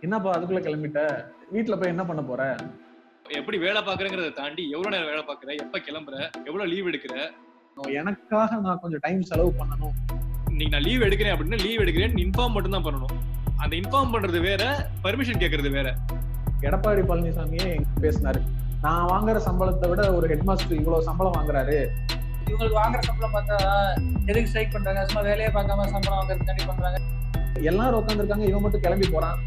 என்னப்பா அதுக்குள்ள கிளம்பிட்ட? வீட்டுல போய் என்ன பண்ண போற? எப்படி வேலை பாக்குறேங்கிறத தாண்டி எவ்வளவு நேரம் வேலை பாக்குற எப்ப கிளம்புற? எவ்வளவு லீவ் எடுக்கிற? எனக்காக நான் கொஞ்சம் டைம் செலவு பண்ணணும். இன்னைக்கு நான் லீவ் எடுக்கிறேன் அப்படின்னா லீவ் எடுக்கிறேன். இன்ஃபார்ம் மட்டும் தான் பண்ணணும். அந்த இன்ஃபார்ம் பண்றது வேற பர்மிஷன் கேட்கறது வேற. எடப்பாடி பழனிசாமியே பேசினாரு. நான் வாங்குற சம்பளத்தை விட ஒரு ஹெட் மாஸ்டர் இவ்வளவு சம்பளம் வாங்குறாரு. இவங்களுக்கு வாங்குற சம்பளம் பார்த்தா எதுக்கு ஸ்ட்ரைக் பண்றாங்க? சும்மா வேலையே பார்க்காம சம்பளம் வாங்குறதுக்காண்டி பண்றாங்க. எல்லாரும் உட்காந்துருக்காங்க இவன் மட்டும் கிளம்பி போறான்.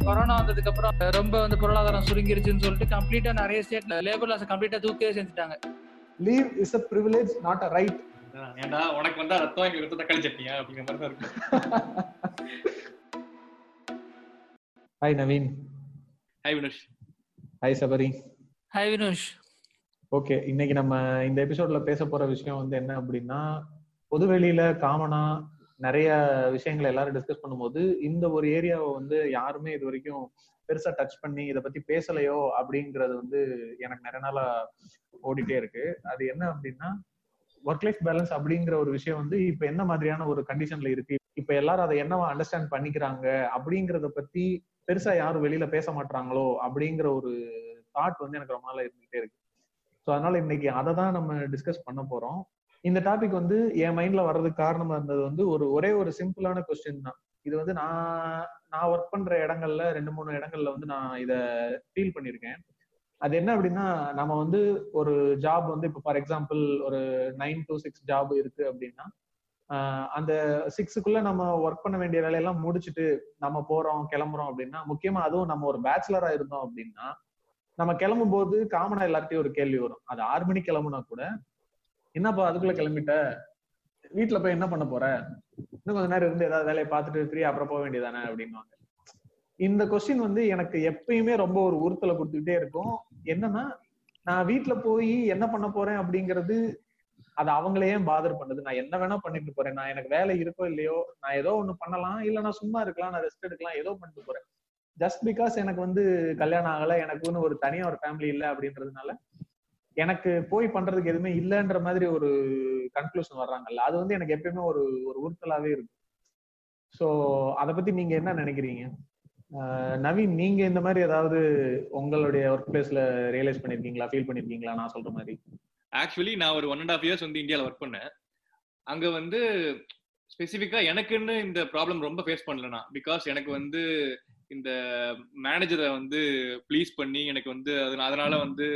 கொரோனா வந்ததுக்கு அப்புறம் ரொம்ப வந்து பொருளாதாரம் சுருங்கிருச்சுன்னு சொல்லிட்டு கம்ப்ளீட்டா நிறைய ஸ்டேட்ல லேபர் லாஸ் கம்ப்ளீட்டா தூக்கவே செஞ்சுட்டாங்க. Leave is a privilege not a right ஏன்டா உனக்கு வந்தா ரத்தம் எங்க ரத்தம் தக்காளி சட்னியா அப்படிங்கிற மாதிரி தான் இருக்கும். Hi Naveen hi Vinush hi Sabari hi Vinush okay இன்னைக்கு நம்ம இந்த எபிசோட்ல பேச போற விஷயம் வந்து என்ன அப்படின்னா பொதுவெளியில காமனா நிறைய விஷயங்களை எல்லாரும் டிஸ்கஸ் பண்ணும்போது இந்த ஒரு ஏரியாவை வந்து யாருமே இது வரைக்கும் பெருசா டச் பண்ணி இதை பத்தி பேசலையோ அப்படிங்கிறது வந்து எனக்கு நிறைய நாளா ஓடிட்டே இருக்கு. அது என்ன அப்படின்னா ஒர்க் லைஃப் பேலன்ஸ் அப்படிங்கிற ஒரு விஷயம் வந்து இப்ப என்ன மாதிரியான ஒரு கண்டிஷன்ல இருக்கு? இப்ப எல்லாரும் அதை என்னவா அண்டர்ஸ்டாண்ட் பண்ணிக்கிறாங்க? அப்படிங்கறத பத்தி பெருசா யாரும் வெளியில பேச மாட்டாங்களோ? அப்படிங்கிற ஒரு தாட் வந்து எனக்கு ரொம்ப நாளா இருந்துகிட்டே இருக்கு. ஸோ அதனால இன்னைக்கு அதை தான் நம்ம டிஸ்கஸ் பண்ண போறோம். இந்த டாபிக் வந்து என் மைண்ட்ல வர்றதுக்கு காரணமா இருந்தது வந்து ஒரு ஒரே ஒரு சிம்பிளான கொஸ்டின் தான். இது வந்து நான் நான் ஒர்க் பண்ற இடங்கள்ல ரெண்டு மூணு இடங்கள்ல வந்து நான் இத ஃபீல் பண்ணியிருக்கேன். அது என்ன அப்படின்னா நம்ம வந்து ஒரு ஜாப் வந்து இப்போ ஃபார் எக்ஸாம்பிள் ஒரு நைன் டு சிக்ஸ் ஜாப் இருக்கு அப்படின்னா அந்த சிக்ஸுக்குள்ள நம்ம ஒர்க் பண்ண வேண்டிய வேலையெல்லாம் முடிச்சுட்டு நம்ம போறோம் கிளம்புறோம் அப்படின்னா முக்கியமா அதுவும் நம்ம ஒரு பேச்சுலரா இருந்தோம் அப்படின்னா நம்ம கிளம்பும் போது காமனா எல்லார்ட்டையும் ஒரு கேள்வி வரும். அது ஆறு மணிக்கு கிளம்புனா கூட என்னப்பா அதுக்குள்ள கிளம்பிட்ட? வீட்டுல போய் என்ன பண்ண போற? இன்னும் கொஞ்ச நேரம் இருந்து ஏதாவது வேலையை பார்த்துட்டு ஃப்ரீ அப்புறம் போக வேண்டியதானே அப்படின்வாங்க இந்த கொஸ்டின் வந்து எனக்கு எப்பயுமே ரொம்ப ஒரு உறுத்தலை கொடுத்துக்கிட்டே இருக்கும். என்னன்னா நான் வீட்டுல போய் என்ன பண்ண போறேன் அப்படிங்கிறது அது அவங்களையே பாதர் பண்ணுது. நான் என்ன வேணா பண்ணிட்டு போறேன். நான் எனக்கு வேலை இருக்கோ இல்லையோ நான் ஏதோ ஒண்ணு பண்ணலாம். இல்ல நான் சும்மா இருக்கலாம். நான் ரெஸ்ட் எடுக்கலாம். ஏதோ பண்ணிட்டு போறேன். ஜஸ்ட் பிகாஸ் எனக்கு வந்து கல்யாணம் ஆகல எனக்குன்னு ஒரு தனியா ஒரு ஃபேமிலி இல்லை அப்படின்றதுனால எனக்கு போய் பண்றதுக்கு எதுவுமே இல்லைன்ற மாதிரி ஒரு கன்க்ளூஷன் வர்றாங்கல்ல. அது வந்து எனக்கு எப்பயுமே ஒரு ஒரு உறுத்தலாவே இருக்கு ஸோ அதை பத்தி நீங்க என்ன நினைக்கிறீங்க? நவீன் நீங்க இந்த மாதிரி ஏதாவது உங்களுடைய ஒர்க் பிளேஸ்ல ரியலைஸ் பண்ணிருக்கீங்களா? ஃபீல் பண்ணிருக்கீங்களா? நான் சொல்ற மாதிரி. ஆக்சுவலி நான் ஒரு ஒன் அண்ட் ஆஃப் இயர்ஸ் வந்து இந்தியாவில் ஒர்க் பண்ணேன். அங்க வந்து ஸ்பெசிஃபிக்காக எனக்குன்னு இந்த ப்ராப்ளம் ரொம்ப ஃபேஸ் பண்ணலனா பிகாஸ் எனக்கு வந்து இந்த மேனேஜரை வந்து ப்ளீஸ் பண்ணி எனக்கு வந்து அதனால வந்து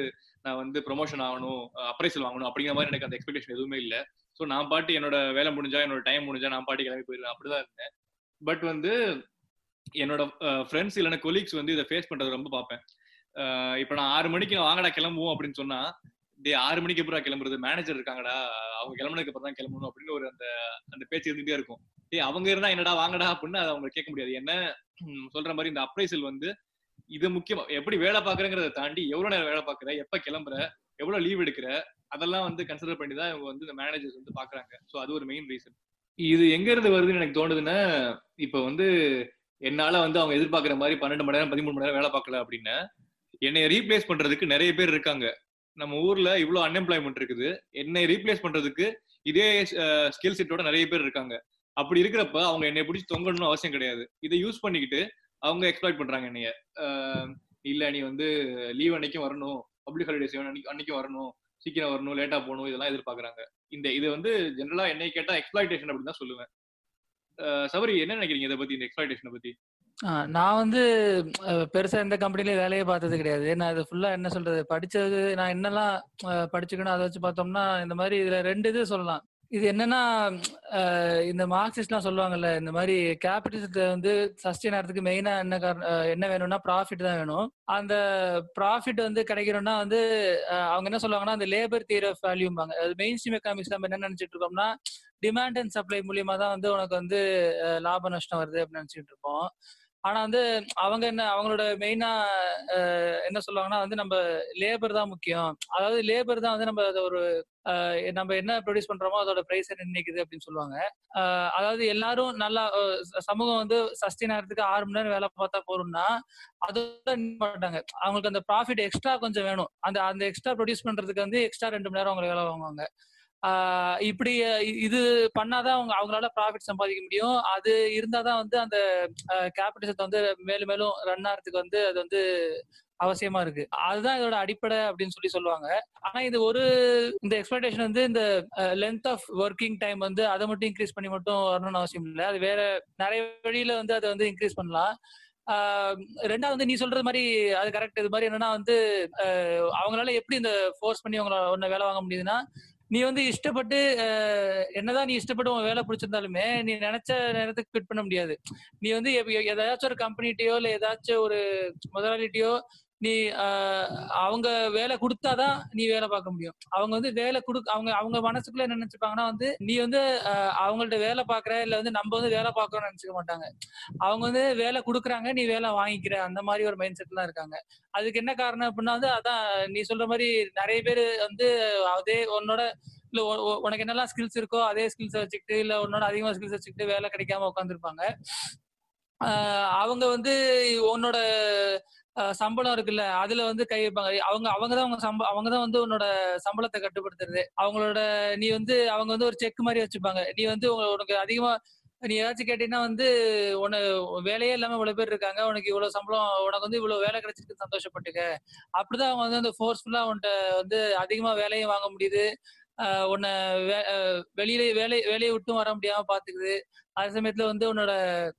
நான் வந்து ப்ரொமோஷன் ஆகணும் அப்ரைசல் வாங்கணும் அப்படிங்கிற மாதிரி எனக்கு அந்த எக்ஸ்பெக்டேஷன் எதுவுமே இல்லை. ஸோ நான் பாட்டு என்னோட வேலை முடிஞ்சா என்னோட டைம் முடிஞ்சா நான் பாட்டு கிளம்பி போயிருவேன் அப்படிதான் இருந்தேன். பட் வந்து என்னோட ஃப்ரெண்ட்ஸ் இல்லைன்னா கொலீக்ஸ் வந்து இதை ஃபேஸ் பண்றது ரொம்ப பார்ப்பேன். இப்போ நான் ஆறு மணிக்கு வாங்கடா கிளம்புவோம் அப்படின்னு சொன்னா டே ஆறு மணிக்கு அப்புறம் கிளம்புறது? மேனேஜர் இருக்காங்கடா. அவங்க கிளம்புனதுக்கு அப்புறம் தான் கிளம்பணும் அப்படின்னு ஒரு அந்த அந்த பேச்சு இருந்துகிட்டே இருக்கும். டே அவங்க இருந்தா என்னடா வாங்கடா அப்படின்னு அதை அவங்க கேட்க முடியாது. என்ன சொல்ற மாதிரி இந்த அப்ரைசல் வந்து இது முக்கியம் எப்படி வேலை பாக்குறேங்கிறத தாண்டி எவ்வளவு நேரம் வேலை பாக்குற எப்ப கிளம்புற எவ்வளவு லீவ் எடுக்கிற அதெல்லாம் வந்து கன்சிடர் பண்ணி தான் இவங்க வந்து இந்த மேனேஜர்ஸ் வந்து பாக்குறாங்க ஸோ அது ஒரு மெயின் ரீசன் இது எங்க இருந்து வருதுன்னு எனக்கு தோணுதுன்னா இப்ப வந்து என்னால வந்து அவங்க எதிர்பார்க்குற மாதிரி பன்னெண்டு மணி நேரம் பதிமூணு மணி நேரம் வேலை பார்க்கல அப்படின்னா என்னை ரீப்ளேஸ் பண்றதுக்கு நிறைய பேர் இருக்காங்க. நம்ம ஊர்ல இவ்வளவு அன்எம்ப்ளாய்மெண்ட் இருக்குது. என்னை ரீப்ளேஸ் பண்றதுக்கு இதே ஸ்கில் செட்டோட நிறைய பேர் இருக்காங்க. அப்படி இருக்கிறப்ப அவங்க என்னை பிடிச்சி தொங்கணும்னு அவசியம் கிடையாது. இதை யூஸ் பண்ணிக்கிட்டு அவங்க எக்ஸ்பிளைட் பண்றாங்க என்னைய. இல்ல நீ வந்து லீவ் அன்னைக்கும் வரணும் பப்ளிக் ஹாலிடேஸ் அன்னைக்கு அன்னைக்கும் வரணும் சீக்கிரம் வரணும் லேட்டா போகணும் இதெல்லாம் எதிர்பார்க்கறாங்க. இந்த இது வந்து ஜென்ரலா என்னை கேட்டா எக்ஸ்பிளைடேஷன் அப்படின்னு தான் சொல்லுவேன். சபரி என்ன நினைக்கிறீங்க இதை பத்தி இந்த எக்ஸ்பிளைடேஷனை பத்தி? நான் வந்து பெருசா எந்த கம்பெனிலயும் வேலையே பார்த்தது கிடையாது. நான் இது ஃபுல்லா என்ன சொல்றது படிச்சது நான் என்னெல்லாம் படிச்சுக்கணும் அதை வச்சு பார்த்தோம்னா இந்த மாதிரி இதுல ரெண்டு இது சொல்லலாம். இது என்னன்னா இந்த மார்க்சிஸ்ட்லாம் சொல்லுவாங்கல்ல இந்த மாதிரி கேபிட்டலிசத்தை வந்து சஸ்டெயின் ஆகிறதுக்கு மெயினா என்ன காரணம் என்ன வேணும்னா ப்ராஃபிட் தான் வேணும். அந்த ப்ராஃபிட் வந்து கிடைக்கணும்னா வந்து அவங்க என்ன சொல்லுவாங்கன்னா அந்த லேபர் தியரி ஆஃப் வேல்யூம்பாங்க அது மெயின் ஸ்ட்ரீம் எக்கானமிக்ஸ் நம்ம என்ன நினைச்சிட்டு இருக்கோம்னா டிமாண்ட் அண்ட் சப்ளை மூலியமா தான் வந்து உனக்கு வந்து லாப நஷ்டம் வருது அப்படின்னு நினைச்சிட்டு இருப்போம் ஆனா வந்து அவங்க என்ன அவங்களோட மெயினா என்ன சொல்லுவாங்கன்னா வந்து நம்ம லேபர் தான் முக்கியம். அதாவது லேபர் தான் வந்து நம்ம அதை ஒரு நம்ம என்ன ப்ரொடியூஸ் பண்றோமோ அதோட பிரைஸ் நிர்ணயிக்குது அப்படின்னு சொல்லுவாங்க. அதாவது எல்லாரும் நல்லா சமூகம் வந்து சஸ்டெயின் ஆகிறதுக்கு ஆறு மணி நேரம் வேலை பார்த்தா போறோம்னா அதோட மாட்டாங்க. அவங்களுக்கு அந்த ப்ராஃபிட் எக்ஸ்ட்ரா கொஞ்சம் வேணும். அந்த அந்த எக்ஸ்ட்ரா ப்ரொடியூஸ் பண்றதுக்கு வந்து எக்ஸ்ட்ரா ரெண்டு மணி நேரம் அவங்க வேலை வாங்குவாங்க. இப்படி இது பண்ணாதான் அவங்க அவங்களால ப்ராஃபிட் சம்பாதிக்க முடியும். அது இருந்தாதான் வந்து அந்த கேபிட்டலிசத்தை வந்து மேலும் மேலும் ரன் ஆகிறதுக்கு வந்து அது வந்து அவசியமா இருக்கு. அதுதான் இதோட அடிப்படை அப்படின்னு சொல்லி சொல்லுவாங்க. ஆனா இது ஒரு இந்த எக்ஸ்பெக்டேஷன் வந்து இந்த லென்த் ஆஃப் ஒர்க்கிங் டைம் வந்து அதை மட்டும் இன்க்ரீஸ் பண்ணி மட்டும் வரணும்னு அவசியம் இல்லை. அது வேற நிறைய வழியில வந்து அதை வந்து இன்க்ரீஸ் பண்ணலாம். ரெண்டாவது வந்து நீ சொல்றது மாதிரி அது கரெக்ட் இது மாதிரி என்னன்னா வந்து அவங்களால எப்படி இந்த ஃபோர்ஸ் பண்ணி அவங்கள ஒன்னு வேலை வாங்க முடியுதுன்னா நீ வந்து இஷ்டப்பட்டு ஆஹ் என்னதான் நீ இஷ்டப்பட்டு உன் வேலை பிடிச்சிருந்தாலுமே நீ நினைச்ச நேரத்துக்கு குவிட் பண்ண முடியாது. நீ வந்து எதாச்சும் ஏதாச்சும் ஒரு கம்பெனிட்டையோ இல்ல ஏதாச்சும் ஒரு முதலாளிட்டையோ நீ ஆஹ் அவங்க வேலை கொடுத்தாதான் நீ வேலை பார்க்க முடியும். அவங்க வந்து வேலை கொடு அவங்க அவங்க மனசுக்குள்ள என்ன நினைச்சுப்பாங்கன்னா வந்து நீ வந்து அவங்கள்ட்ட வேலை பாக்குற இல்ல வந்து நம்ம வந்து வேலை பார்க்கறோம்னு நினைச்சுக்க மாட்டாங்க. அவங்க வந்து வேலை கொடுக்குறாங்க நீ வேலை வாங்கிக்கிற அந்த மாதிரி ஒரு மைண்ட் செட்லாம் இருக்காங்க. அதுக்கு என்ன காரணம் அப்படின்னா வந்து அதான் நீ சொல்ற மாதிரி நிறைய பேர் வந்து அதே உன்னோட இல்ல உனக்கு என்னெல்லாம் ஸ்கில்ஸ் இருக்கோ அதே ஸ்கில்ஸ் வச்சுக்கிட்டு இல்ல உன்னோட அதிகமா ஸ்கில்ஸ் வச்சுக்கிட்டு வேலை கிடைக்காம உட்காந்துருப்பாங்க அவங்க வந்து உன்னோட சம்பளம் இருக்குல்ல அதுல வந்து கை வைப்பாங்க. அவங்க அவங்கதான் அவங்க சம்ப அவங்கதான் வந்து உன்னோட சம்பளத்தை கட்டுப்படுத்துறது. அவங்களோட நீ வந்து அவங்க வந்து ஒரு செக் மாதிரி வச்சுப்பாங்க. நீ வந்து உனக்கு அதிகமா நீ ஏதாச்சும் கேட்டீங்கன்னா வந்து உன வேலையே இல்லாம இவ்வளவு பேர் இருக்காங்க. உனக்கு இவ்வளவு சம்பளம் உனக்கு வந்து இவ்வளவு வேலை கிடைச்சிருக்கு சந்தோஷப்பட்டுக்க. அப்படிதான் அவங்க வந்து அந்த ஃபோர்ஸ்ஃபுல்லா உன்கிட்ட வந்து அதிகமா வேலையும் வாங்க முடியுது. உன்னை வெளியில வேலை வேலையை விட்டும் வர முடியாம பாத்துக்குது. அதே சமயத்துல வந்து உன்னோட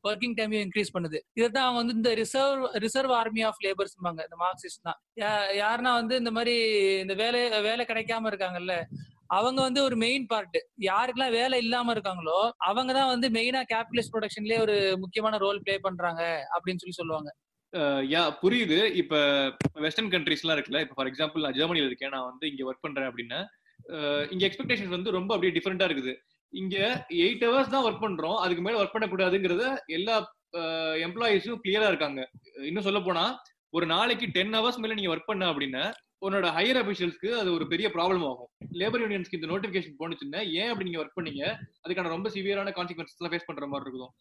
ஒர்க்கிங் டைமையும் இன்க்ரீஸ் பண்ணுது. இதைத்தான் அவங்க வந்து இந்த ரிசர்வ் ரிசர்வ் ஆர்மி ஆஃப் லேபர்ஸ்பாங்க இந்த மார்க்சிஸ்ட் தான். யாருனா யாருன்னா வந்து இந்த மாதிரி இந்த வேலை வேலை கிடைக்காம இருக்காங்கல்ல அவங்க வந்து ஒரு மெயின் பார்ட் யாருக்கெல்லாம் வேலை இல்லாம இருக்காங்களோ அவங்க தான் வந்து மெயினா கேபிட்டலிஸ்ட் ப்ரொடக்ஷன்லயே ஒரு முக்கியமான ரோல் பிளே பண்றாங்க அப்படின்னு சொல்லி சொல்லுவாங்க. யா புரியுது. இப்ப வெஸ்டர்ன் கண்ட்ரிஸ் எல்லாம் இருக்குல்ல. இப்ப ஃபார் எக்ஸாம்பிள் நான் ஜெர்மனியில இருக்கேன். நான் வந்து இங்க ஒர்க் பண்றேன் அப்படின்னா இங்க எக்ஸ்பெக்டேஷன் வந்து ரொம்ப அப்படியே டிஃப்ரெண்டா இருக்குது. இங்க எயிட் ஹவர்ஸ் தான் ஒர்க் பண்றோம். அதுக்கு மேல ஒர்க் பண்ணக்கூடாதுங்கிறத எல்லா எம்ப்ளாயிஸும் கிளியரா இருக்காங்க. இன்னும் சொல்ல போனா ஒரு நாளைக்கு டென் ஹவர்ஸ் மேல நீங்க ஒர்க் பண்ண அப்படின்னா உன்னோட ஹையர் அபிஷியல்ஸ்க்கு அது ஒரு பெரிய ப்ராப்ளம் ஆகும். லேபர் யூனியன்ஸ்க்கு இந்த நோட்டிபிகேஷன் போனுச்சுன்னா ஏன் அப்படி நீங்க ஒர்க் பண்ணீங்க? அதுக்கான ரொம்ப சிவியரான கான்சிக்வன்சஸ் எல்லாம் ஃபேஸ் பண்ற மாதிரி இருக்கும்.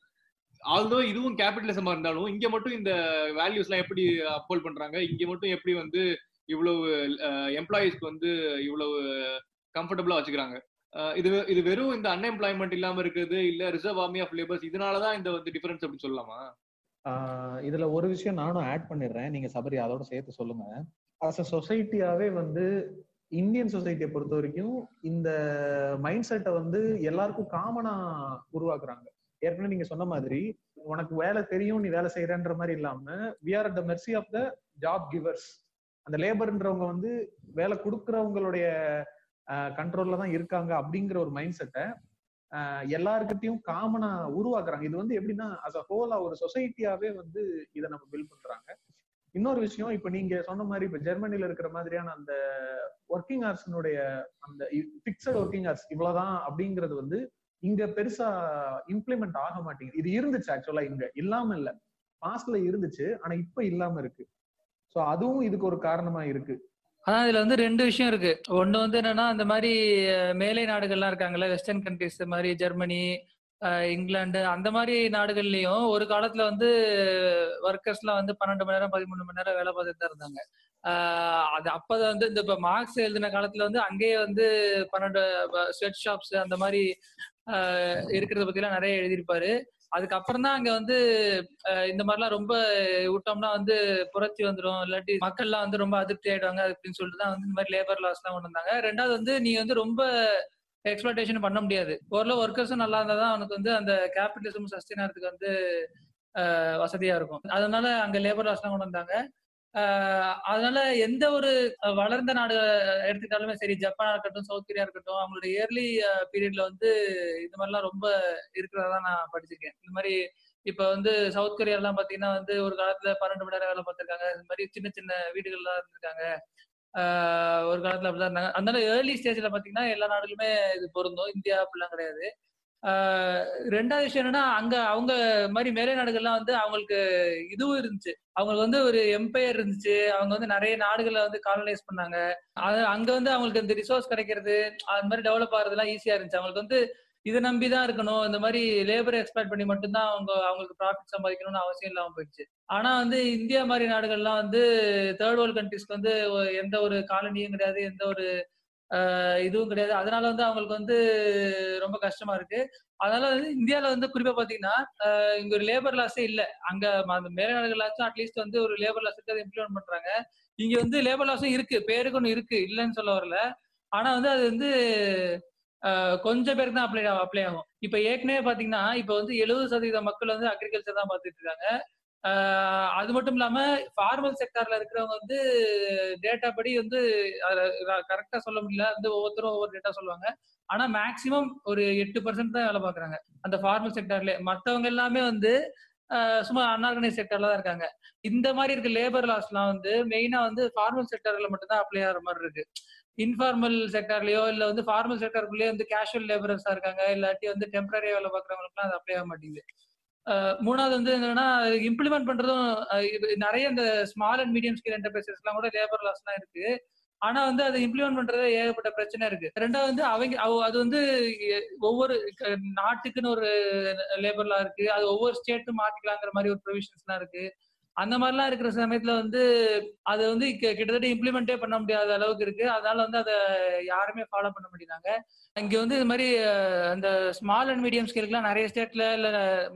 ஆல்தோ இதுவும் கேபிட்டலிசமா இருந்தாலும் இங்க மட்டும் இந்த வேல்யூஸ் எல்லாம் எப்படி அப்போல் பண்றாங்க? இங்க மட்டும் எப்படி வந்து இவ்வளவு எம்ப்ளாயிஸ்க்கு வந்து இவ்வளவு கம்ஃபர்டபுளா வச்சுக்கிறாங்க. இது இது வெறும் இந்த அன்எம்ப்ளாய்மெண்ட் இல்லாம இருக்குது இல்ல ரிசர்வ் ஆர்மி ஆஃப் லேபர்ஸ் இதனாலதான் இந்த வந்து டிஃபரன்ஸ் அப்படின்னு சொல்லலாமா? இதுல ஒரு விஷயம் நானும் ஆட் பண்ணிடுறேன். நீங்க சபரி அதோட சேர்த்து சொல்லுங்க. அஸ் அ சொசைட்டியாவே வந்து இந்தியன் சொசைட்டியை பொறுத்த வரைக்கும் இந்த மைண்ட் செட்டை வந்து எல்லாருக்கும் காமனா உருவாக்குறாங்க. ஏற்கனவே நீங்க சொன்ன மாதிரி உனக்கு வேலை தெரியும் நீ வேலை செய்யறன்ற மாதிரி இல்லாம we are at the mercy of the job givers அந்த லேபர்ன்றவங்க வந்து வேலை கொடுக்கறவங்களுடைய கண்ட்ரோல்ல தான் இருக்காங்க அப்படிங்கிற ஒரு மைண்ட் செட்டை எல்லாருக்கிட்டையும் காமனா உருவாக்குறாங்க. இது வந்து எப்படின்னா அஸ் அ ஹோலா ஒரு சொசைட்டியாவே வந்து இதை நம்ம பில்ட் பண்றாங்க. இன்னொரு விஷயம் இப்ப நீங்க சொன்ன மாதிரி இப்ப ஜெர்மனில இருக்கிற மாதிரியான அந்த ஒர்க்கிங் ஹவர்ஸ்னுடைய அந்த பிக்சட் ஒர்க்கிங் ஹவர்ஸ் இவ்வளவுதான் அப்படிங்கிறது வந்து இங்க பெருசா இம்ப்ளிமெண்ட் ஆக மாட்டேங்குது. இது இருந்துச்சு ஆக்சுவலா இங்க. இல்லாம இல்ல. பாஸ்ட்ல இருந்துச்சு ஆனா இப்ப இல்லாம இருக்கு. சோ அதுவும் இதுக்கு ஒரு காரணமா இருக்கு. ஆனா இதுல வந்து ரெண்டு விஷயம் இருக்கு. ஒண்ணு வந்து என்னன்னா அந்த மாதிரி மேலை நாடுகள்லாம் இருக்காங்கல்ல வெஸ்டர்ன் கண்ட்ரிஸ் மாதிரி ஜெர்மனி இங்கிலாந்து அந்த மாதிரி நாடுகள்லயும் ஒரு காலத்துல வந்து ஒர்க்கர்ஸ்லாம் வந்து பன்னெண்டு மணி நேரம் பதிமூணு மணி நேரம் வேலை பார்த்துட்டு தான் இருந்தாங்க. அது அப்ப வந்து இந்த இப்ப மார்க்ஸ் எழுதின காலத்துல வந்து அங்கேயே வந்து பன்னெண்டு ஸ்வெட் ஷாப்ஸ் அந்த மாதிரி இருக்கிறத பத்தி எல்லாம் நிறைய எழுதியிருப்பாரு. அதுக்கப்புறம் தான் அங்க வந்து இந்த மாதிரிலாம் ரொம்ப விட்டோம்னா வந்து புரட்சி வந்துடும் இல்லாட்டி மக்கள்லாம் வந்து ரொம்ப அதிருப்தி ஆயிடுவாங்க அப்படின்னு சொல்லிட்டு தான் வந்து இந்த மாதிரி லேபர் லாஸ் எல்லாம் கொண்டு வந்தாங்க. ரெண்டாவது வந்து நீ வந்து ரொம்ப எக்ஸ்பிளேஷன் பண்ண முடியாது. ஓரளவு ஒர்க்கர்ஸும் நல்லா இருந்தா தான் அவனுக்கு வந்து அந்த கேபிட்டலிசம் சஸ்டெயின் ஆகிறதுக்கு வந்து வசதியா இருக்கும். அதனால அங்க லேபர் லாஸ் தான் கொண்டு வந்தாங்க. அதனால எந்த ஒரு வளர்ந்த நாடு எடுத்துக்கிட்டாலுமே சரி ஜப்பானா இருக்கட்டும் சவுத் கொரியா இருக்கட்டும் அவங்களோட இயர்லி பீரியட்ல வந்து இந்த மாதிரிலாம் ரொம்ப இருக்கிறதா நான் படிச்சிருக்கேன். இந்த மாதிரி இப்ப வந்து சவுத் கொரியா எல்லாம் பாத்தீங்கன்னா வந்து ஒரு காலத்துல பன்னெண்டு மணி நேரம் வேலை பார்த்திருக்காங்க இந்த மாதிரி சின்ன சின்ன வீடுகள்லாம் இருந்திருக்காங்க. ஒரு காலத்துல அப்படிதான் இருந்தாங்க. அதனால ஏர்லி ஸ்டேஜ்ல பாத்தீங்கன்னா எல்லா நாடுகளுமே இது பொருந்தும். இந்தியா அப்படிலாம் கிடையாது. ரெண்டாவது விஷயம் என்னன்னா அங்க அவங்க மாதிரி மேலை நாடுகள்லாம் வந்து அவங்களுக்கு இதுவும் இருந்துச்சு. அவங்களுக்கு வந்து ஒரு எம்பையர் இருந்துச்சு. அவங்க வந்து நிறைய நாடுகளை வந்து காலனைஸ் பண்ணாங்க. அது அங்க வந்து அவங்களுக்கு இந்த ரிசோர்ஸ் கிடைக்கிறது அது மாதிரி டெவலப் ஆகுறதுலாம் ஈஸியா இருந்துச்சு. அவங்களுக்கு வந்து இதை நம்பி தான் இருக்கணும். இந்த மாதிரி லேபர் எக்ஸ்பெக்ட் பண்ணி மட்டும்தான் அவங்க அவங்களுக்கு ப்ராஃபிட் சம்பாதிக்கணும்னு அவசியம் இல்லாம போயிடுச்சு. ஆனா வந்து இந்தியா மாதிரி நாடுகள்லாம் வந்து தேர்ட் வேர்ல்ட் கண்ட்ரிஸ்க்கு வந்து எந்த ஒரு காலனியும் கிடையாது. எந்த ஒரு இதுவும் கிடையாது. அதனால வந்து அவங்களுக்கு வந்து ரொம்ப கஷ்டமா இருக்கு. அதனால வந்து இந்தியாவில வந்து குறிப்பா பாத்தீங்கன்னா இங்க ஒரு லேபர் லாஸே இல்ல. அங்க மேல நாடுகளாச்சும் அட்லீஸ்ட் வந்து ஒரு லேபர் லாஸ் இருக்கு இம்ப்ளிமெண்ட் பண்றாங்க. இங்க வந்து லேபர் லாஸும் இருக்கு. பேருக்கு ஒன்று இருக்கு. இல்லைன்னு சொல்ல வரல. ஆனா வந்து அது வந்து கொஞ்சம் பேருக்கு தான் அப்ளை அப்ளை ஆகும். இப்ப ஏற்கனவே பாத்தீங்கன்னா இப்ப வந்து எழுபது சதவீத மக்கள் வந்து அக்ரிகல்ச்சர் தான் பாத்துட்டு இருக்காங்க. அது மட்டும் இல்லாம ஃபார்மல் செக்டார்ல இருக்கிறவங்க வந்து டேட்டா படி வந்து கரெக்டா சொல்ல முடியல. வந்து ஒவ்வொருத்தரும் ஒவ்வொரு டேட்டா சொல்லுவாங்க. ஆனா மேக்சிமம் ஒரு எட்டு பர்சன்ட் தான் வேலை பாக்குறாங்க அந்த ஃபார்மல் செக்டார்ல மற்றவங்க எல்லாமே வந்து சும்மா அன்ஆர்கனைஸ் செக்டர்ல தான் இருக்காங்க. இந்த மாதிரி இருக்க லேபர் லாஸ்லாம் வந்து மெயினா வந்து ஃபார்மல் செக்டர்ல மட்டும்தான் அப்ளை ஆகிற மாதிரி இருக்கு. இன்ஃபார்மல் செக்டர்லயோ இல்ல வந்து ஃபார்மல் செக்டருக்குள்ளேயே வந்து கேஷுவல் லேபரர்ஸா இருக்காங்க. இல்லாட்டி வந்து டெம்பரரி வேலை பாக்குறவங்களுக்குலாம் அது அப்ளை ஆக மாட்டேங்குது. மூணாவது வந்து என்னன்னா இம்ப்ளிமெண்ட் பண்றதும் நிறைய இந்த small and medium scale enterprises எல்லாம் கூட லேபர் லாஸ் எல்லாம் இருக்கு. ஆனா வந்து அதை இம்ப்ளிமெண்ட் பண்றது ஏகப்பட்ட பிரச்சனை இருக்கு. ரெண்டாவது வந்து அவங்க அது வந்து ஒவ்வொரு நாட்டுக்குன்னு ஒரு லேபர் லா இருக்கு. அது ஒவ்வொரு ஸ்டேட்டும் மாத்திக்கலாங்கிற மாதிரி ஒரு ப்ரொவிஷன்ஸ் எல்லாம் இருக்கு. அந்த மாதிரிலாம் இருக்கிற சமயத்துல வந்து அது வந்து கிட்டத்தட்ட இம்ப்ளிமெண்டே பண்ண முடியாத அளவுக்கு இருக்கு. அதனால வந்து அதை யாருமே ஃபாலோ பண்ண முடியுதாங்க இங்க வந்து இது மாதிரி அந்த ஸ்மால் அண்ட் மீடியம் ஸ்கேலுக்குலாம் நிறைய ஸ்டேட்ல இல்ல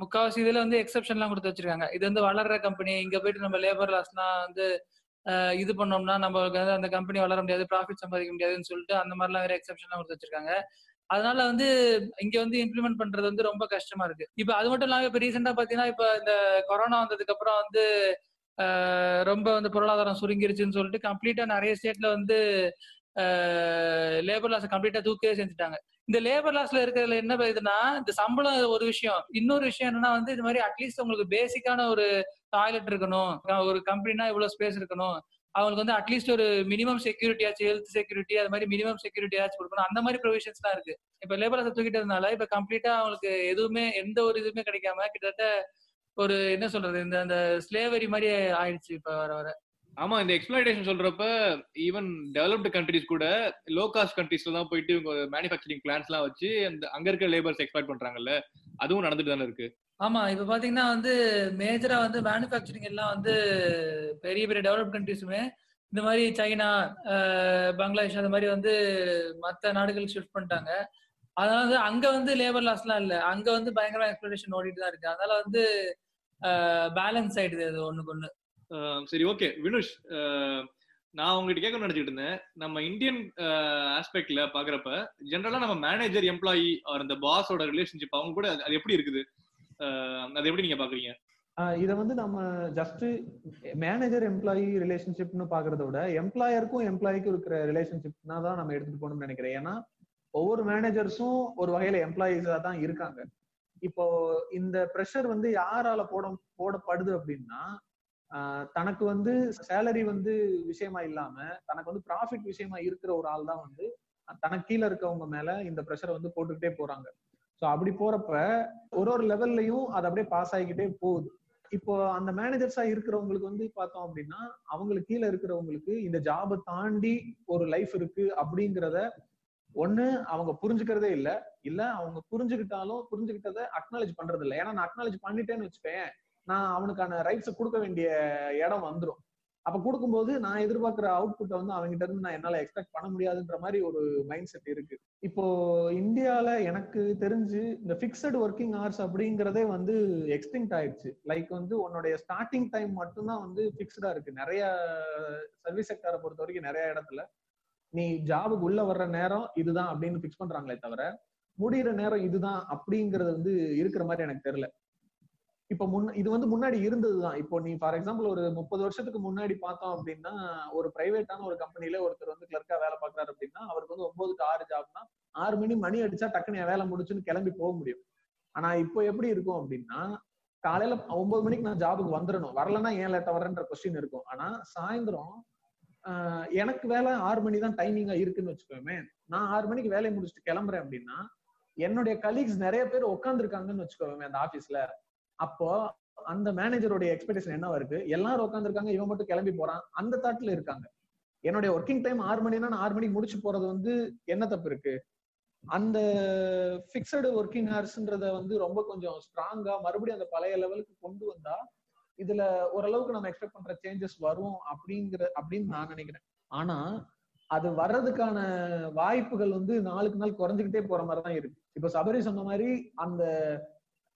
முக்காவாசி இதுல வந்து எக்ஸப்ஷன்லாம் கொடுத்து வச்சிருக்காங்க. இது வந்து வளர்ற கம்பெனி இங்க போயிட்டு நம்ம லேபர் லாஸ்லாம் வந்து இது பண்ணோம்னா நம்மளுக்கு வந்து அந்த கம்பெனி வளர முடியாது ப்ராஃபிட் சம்பாதிக்க முடியாதுன்னு சொல்லிட்டு அந்த மாதிரிலாம் வேற எக்ஸப்ஷன்லாம் கொடுத்து வச்சிருக்காங்க. அதனால வந்து இங்க வந்து இம்ப்ளிமெண்ட் பண்றது வந்து ரொம்ப கஷ்டமா இருக்கு. இப்ப அது மட்டும் இல்லாம இப்ப ரீசெண்டா பாத்தீங்கன்னா இப்ப இந்த கொரோனா வந்ததுக்கு அப்புறம் வந்து ரொம்ப வந்து பொருளாதாரம் சுருங்கிருச்சுன்னு சொல்லிட்டு கம்ப்ளீட்டா நிறைய ஸ்டேட்ல வந்து லேபர் லாஸ் கம்ப்ளீட்டா தூக்கவே செஞ்சுட்டாங்க. இந்த லேபர் லாஸ்ல இருக்கிறதுல என்ன இதுன்னா இந்த சம்பளம் ஒரு விஷயம். இன்னொரு விஷயம் என்னன்னா வந்து இது மாதிரி அட்லீஸ்ட் உங்களுக்கு பேசிக்கான ஒரு டாய்லெட் இருக்கணும். ஒரு கம்பெனினா இவ்வளவு ஸ்பேஸ் இருக்கணும். அவங்களுக்கு வந்து அட்லீஸ்ட் ஒரு மினிமம் செக்யூரிட்டியாச்சும் ஹெல்த் செக்யூரிட்டி அது மாதிரி மினிமம் செக்யூரிட்டியாச்சும் கொடுக்கணும். அந்த மாதிரி ப்ரொவிஷன்ஸ் தான் இருக்கு. இப்ப லேபர் தூக்கிட்டதுனால இப்ப கம்ப்ளீட்டா அவங்களுக்கு எதுவுமே எந்த ஒரு இதுவுமே கிடைக்காம கிட்டத்தட்ட ஒரு என்ன சொல்றது இந்த அந்த ஸ்லேவரி மாதிரி ஆயிடுச்சு இப்ப வர வர. ஆமா இந்த எக்ஸ்பிளேஷன் சொல்றப்ப ஈவன் டெவலப்டு கண்ட்ரிஸ் கூட லோ காஸ்ட் கண்ட்ரீஸ்ல தான் போயிட்டு இவங்க மேனுஃபேக்சரிங் பிளான்ஸ் எல்லாம் வச்சு அந்த அங்க இருக்க லேபர்ஸ் எக்ஸ்பெக்ட் பண்றாங்கல்ல அதுவும் நடந்துட்டு தானே இருக்கு. ஆமா இப்ப பாத்தீங்கன்னா வந்து மேஜரா வந்து மேனுஃபேக்சரிங் எல்லாம் வந்து பெரிய பெரிய டெவலப் கண்ட்ரிஸுமே இந்த மாதிரி சைனா பங்களாதேஷ் அந்த மாதிரி வந்து மற்ற நாடுகள் ஷிஃப்ட் பண்ணிட்டாங்க. அதனால வந்து அங்க வந்து லேபர் லாஸ்லாம் இல்ல. அங்க வந்து பயங்கரமா எக்ஸ்பிளேஷன் ஓடிட்டு தான் இருக்கு. அதனால வந்து பேலன்ஸ் ஆயிடுது அது ஒண்ணுக்கு ஒண்ணு. சரி ஓகே வினுஷ் நான் உங்ககிட்ட கேட்கணும்னு நினைச்சிட்டு இருந்தேன். நம்ம இந்தியன் ஆஸ்பெக்ட்ல பாக்குறப்ப ஜென்ரலா நம்ம மேனேஜர் எம்ப்ளாயி ஆர் அந்த பாஸோட ரிலேஷன்ஷிப் அவங்க கூட அது எப்படி இருக்குது? அது எப்படி நீங்க பாக்குறீங்க? இத வந்து நம்ம ஜஸ்ட் மேனேஜர் எம்ப்ளாயி ரிலேஷன்ஷிப்னு பாக்குறத விட எம்ப்ளாயருக்கும் எம்ப்ளாய்க்கும் இருக்கிற ரிலேஷன்ஷிப்னா தான் நம்ம எடுத்துட்டு போகணும்னு நினைக்கிறேன். ஏன்னா ஒவ்வொரு மேனேஜர்ஸும் ஒரு வகையில எம்ப்ளாயிஸா தான் இருக்காங்க. இப்போ இந்த ப்ரெஷர் வந்து யாரால போட போடப்படுது அப்படின்னா தனக்கு வந்து சேலரி வந்து விஷயமா இல்லாம தனக்கு வந்து ப்ராஃபிட் விஷயமா இருக்கிற ஒரு ஆள் தான் வந்து தனக்கு கீழே இருக்கவங்க மேல இந்த ப்ரெஷரை வந்து போட்டுக்கிட்டே போறாங்க. ஸோ அப்படி போறப்ப ஒரு ஒரு லெவல்லையும் அது அப்படியே பாஸ் ஆகிக்கிட்டே போகுது. இப்போ அந்த மேனேஜர்ஸா இருக்கிறவங்களுக்கு வந்து பார்த்தோம் அப்படின்னா அவங்களுக்கு கீழே இருக்கிறவங்களுக்கு இந்த ஜாபை தாண்டி ஒரு லைஃப் இருக்கு அப்படிங்கிறத ஒண்ணு அவங்க புரிஞ்சுக்கிறதே இல்லை. இல்ல அவங்க புரிஞ்சுக்கிட்டாலும் புரிஞ்சுக்கிட்டதை அக்னாலேஜ் பண்றது இல்லை ஏன்னா நான் அக்னாலேஜ் பண்ணிட்டேன்னு வச்சுப்பேன் நான் அவனுக்கான ரைட்ஸ் கொடுக்க வேண்டிய இடம் வந்துடும் அப்ப கொடுக்கும்போது நான் எதிர்பார்க்கிற அவுட்புட்டை வந்து அவங்ககிட்ட இருந்து நான் என்னால எக்ஸ்பெக்ட் பண்ண முடியாதுன்ற மாதிரி ஒரு மைண்ட் செட் இருக்கு. இப்போ இந்தியால எனக்கு தெரிஞ்சு இந்த பிக்சட் ஒர்க்கிங் ஹவர்ஸ் அப்படிங்கறதே வந்து எக்ஸ்டிங்ட் ஆயிடுச்சு. லைக் வந்து உன்னுடைய ஸ்டார்டிங் டைம் மட்டும்தான் வந்து பிக்சடா இருக்கு. நிறைய சர்வீஸ் செக்டரை பொறுத்த வரைக்கும் நிறைய இடத்துல. நீ ஜாபுக்கு உள்ள வர்ற நேரம் இதுதான் அப்படின்னு பிக்ஸ் பண்றாங்களே தவிர முடியிற நேரம் இதுதான் அப்படிங்கறது வந்து இருக்கிற மாதிரி எனக்கு தெரியல. இப்ப முன் இது வந்து முன்னாடி இருந்ததுதான். இப்போ நீ ஃபார் எக்ஸாம்பிள் ஒரு முப்பது வருஷத்துக்கு முன்னாடி பார்த்தோம் அப்படின்னா ஒரு பிரைவேட்டான ஒரு கம்பெனில ஒருத்தர் வந்து கிளர்க்கா வேலை பார்க்கறாரு அப்படின்னா அவருக்கு வந்து ஒன்பது டு ஆறு ஜாப்னா ஆறு மணி மணி அடிச்சா டக்குனு வேலை முடிச்சுன்னு கிளம்பி போக முடியும். ஆனா இப்போ எப்படி இருக்கும் அப்படின்னா காலையில ஒன்பது மணிக்கு நான் ஜாபுக்கு வந்துடணும் வரலன்னா ஏன் லேட்டா வரேன்ற கொஸ்டின் இருக்கும். ஆனா சாயந்தரம் எனக்கு வேலை ஆறு மணி தான் டைமிங்கா இருக்குன்னு வச்சுக்கோமே நான் ஆறு மணிக்கு வேலையை முடிச்சுட்டு கிளம்புறேன் அப்படின்னா என்னுடைய கலீக்ஸ் நிறைய பேர் உட்காந்துருக்காங்கன்னு வச்சுக்கோமே அந்த ஆபீஸ்ல அப்போ அந்த மேனேஜருடைய எக்ஸ்பெக்டேஷன் என்னவா இருக்கு? எல்லாரும் உட்காந்துருக்காங்க இவன் மட்டும் கிளம்பி போறான். அந்த தாட்ல இருக்காங்க. என்னுடைய ஒர்க்கிங் டைம் ஆறு மணினா நான் ஆறு மணிக்கு முடிச்சு போறது வந்து என்ன தப்பு இருக்கு? அந்த பிக்சடு ஒர்க்கிங் ஹார்ஸ்ன்றத வந்து ரொம்ப கொஞ்சம் ஸ்ட்ராங்கா மறுபடியும் அந்த பழைய லெவலுக்கு கொண்டு வந்தா இதுல ஓரளவுக்கு நம்ம எக்ஸ்பெக்ட் பண்ற சேஞ்சஸ் வரும் அப்படிங்கிற அப்படின்னு நான் நினைக்கிறேன். ஆனா அது வர்றதுக்கான வாய்ப்புகள் வந்து நாளுக்கு நாள் குறைஞ்சுக்கிட்டே போற மாதிரி தான் இருக்கு. இப்போ சபரி சொன்ன மாதிரி அந்த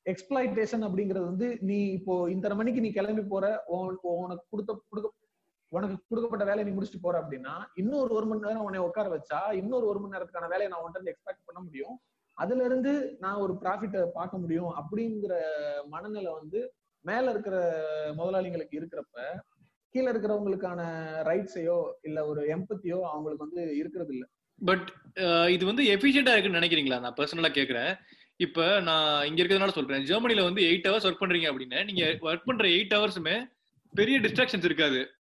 எக்ஸ்பிளாய்டேஷன் அப்படிங்கிறது வந்து நீ இப்போ இந்த மணிக்கு நீ கிளம்பி போற உனக்கு கொடுத்த கொடுக்க உனக்கு கொடுக்கப்பட்ட வேலையை நீ முடிச்சுட்டு போற அப்படின்னா இன்னொரு ஒரு மணி நேரம் உன்னை உட்கார வச்சா இன்னொரு ஒரு மணி நேரத்துக்கான வேலையை நான் உன்ட்டு எக்ஸ்பெக்ட் பண்ண முடியும். அதுல இருந்து நான் ஒரு ப்ராஃபிட்டை பார்க்க முடியும் அப்படிங்கிற மனநிலை வந்து மேல இருக்கிற முதலாளிங்களுக்கு இருக்கிறப்ப கீழே இருக்கிறவங்களுக்கான ரைட்ஸையோ இல்ல ஒரு எம்பத்தியோ அவங்களுக்கு வந்து இருக்கிறது இல்ல பட் இது வந்து எஃபிஷியண்டா இருக்குன்னு நினைக்கிறீங்களா? நான் பர்சனலா கேக்குறேன். இப்ப நான் இங்க இருக்கிறதுனால சொல்றேன். ஜெர்மனில வந்து எயிட் ஹவர்ஸ் ஒர்க் பண்றீங்க அப்படின்னா. நீங்க ஒர்க் பண்ற எயிட் ஹவர்ஸுமே பெரிய டிஸ்ட்ராக்ஷன்ஸ் இருக்காது.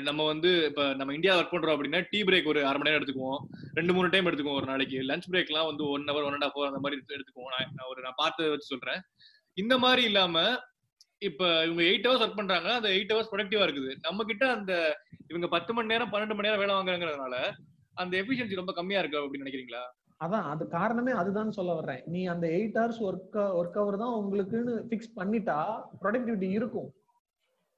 நம்ம வந்து இப்ப நம்ம இந்தியா ஒர்க் பண்றோம் அப்படின்னா டீ பிரேக் ஒரு அரை மணி நேரம் எடுத்துக்குவோம். ரெண்டு மூணு டைம் எடுத்துக்குவோம் ஒரு நாளைக்கு. லஞ்ச் பிரேக்லாம் வந்து one hour one and half அந்த மாதிரி எடுத்து- எடுத்துக்குவோம். நான் நான் ஒரு நான் பார்த்து வச்சு சொல்றேன். இந்த மாதிரி இல்லாம இப்ப இவங்க எயிட் ஹவர்ஸ் ஒர்க் பண்றாங்க. அந்த எயிட் ஹவர்ஸ் ப்ரொடக்டிவா இருக்குது. நம்ம கிட்ட அந்த இவங்க பத்து மணி நேரம் பன்னெண்டு மணி நேரம் வேலை வாங்குறாங்கிறதுனால அந்த எஃபிஷியன்சி ரொம்ப கம்மியா இருக்கு அப்படின்னு நினைக்கிறீங்களா? அதான் அது காரணமே அதுதான் சொல்ல வர்றேன். நீ அந்த eight hours work work hour தான் உங்களுக்குன்னு ஃபிக்ஸ் பண்ணிட்டா ப்ரொடக்டிவிட்டி இருக்கும்.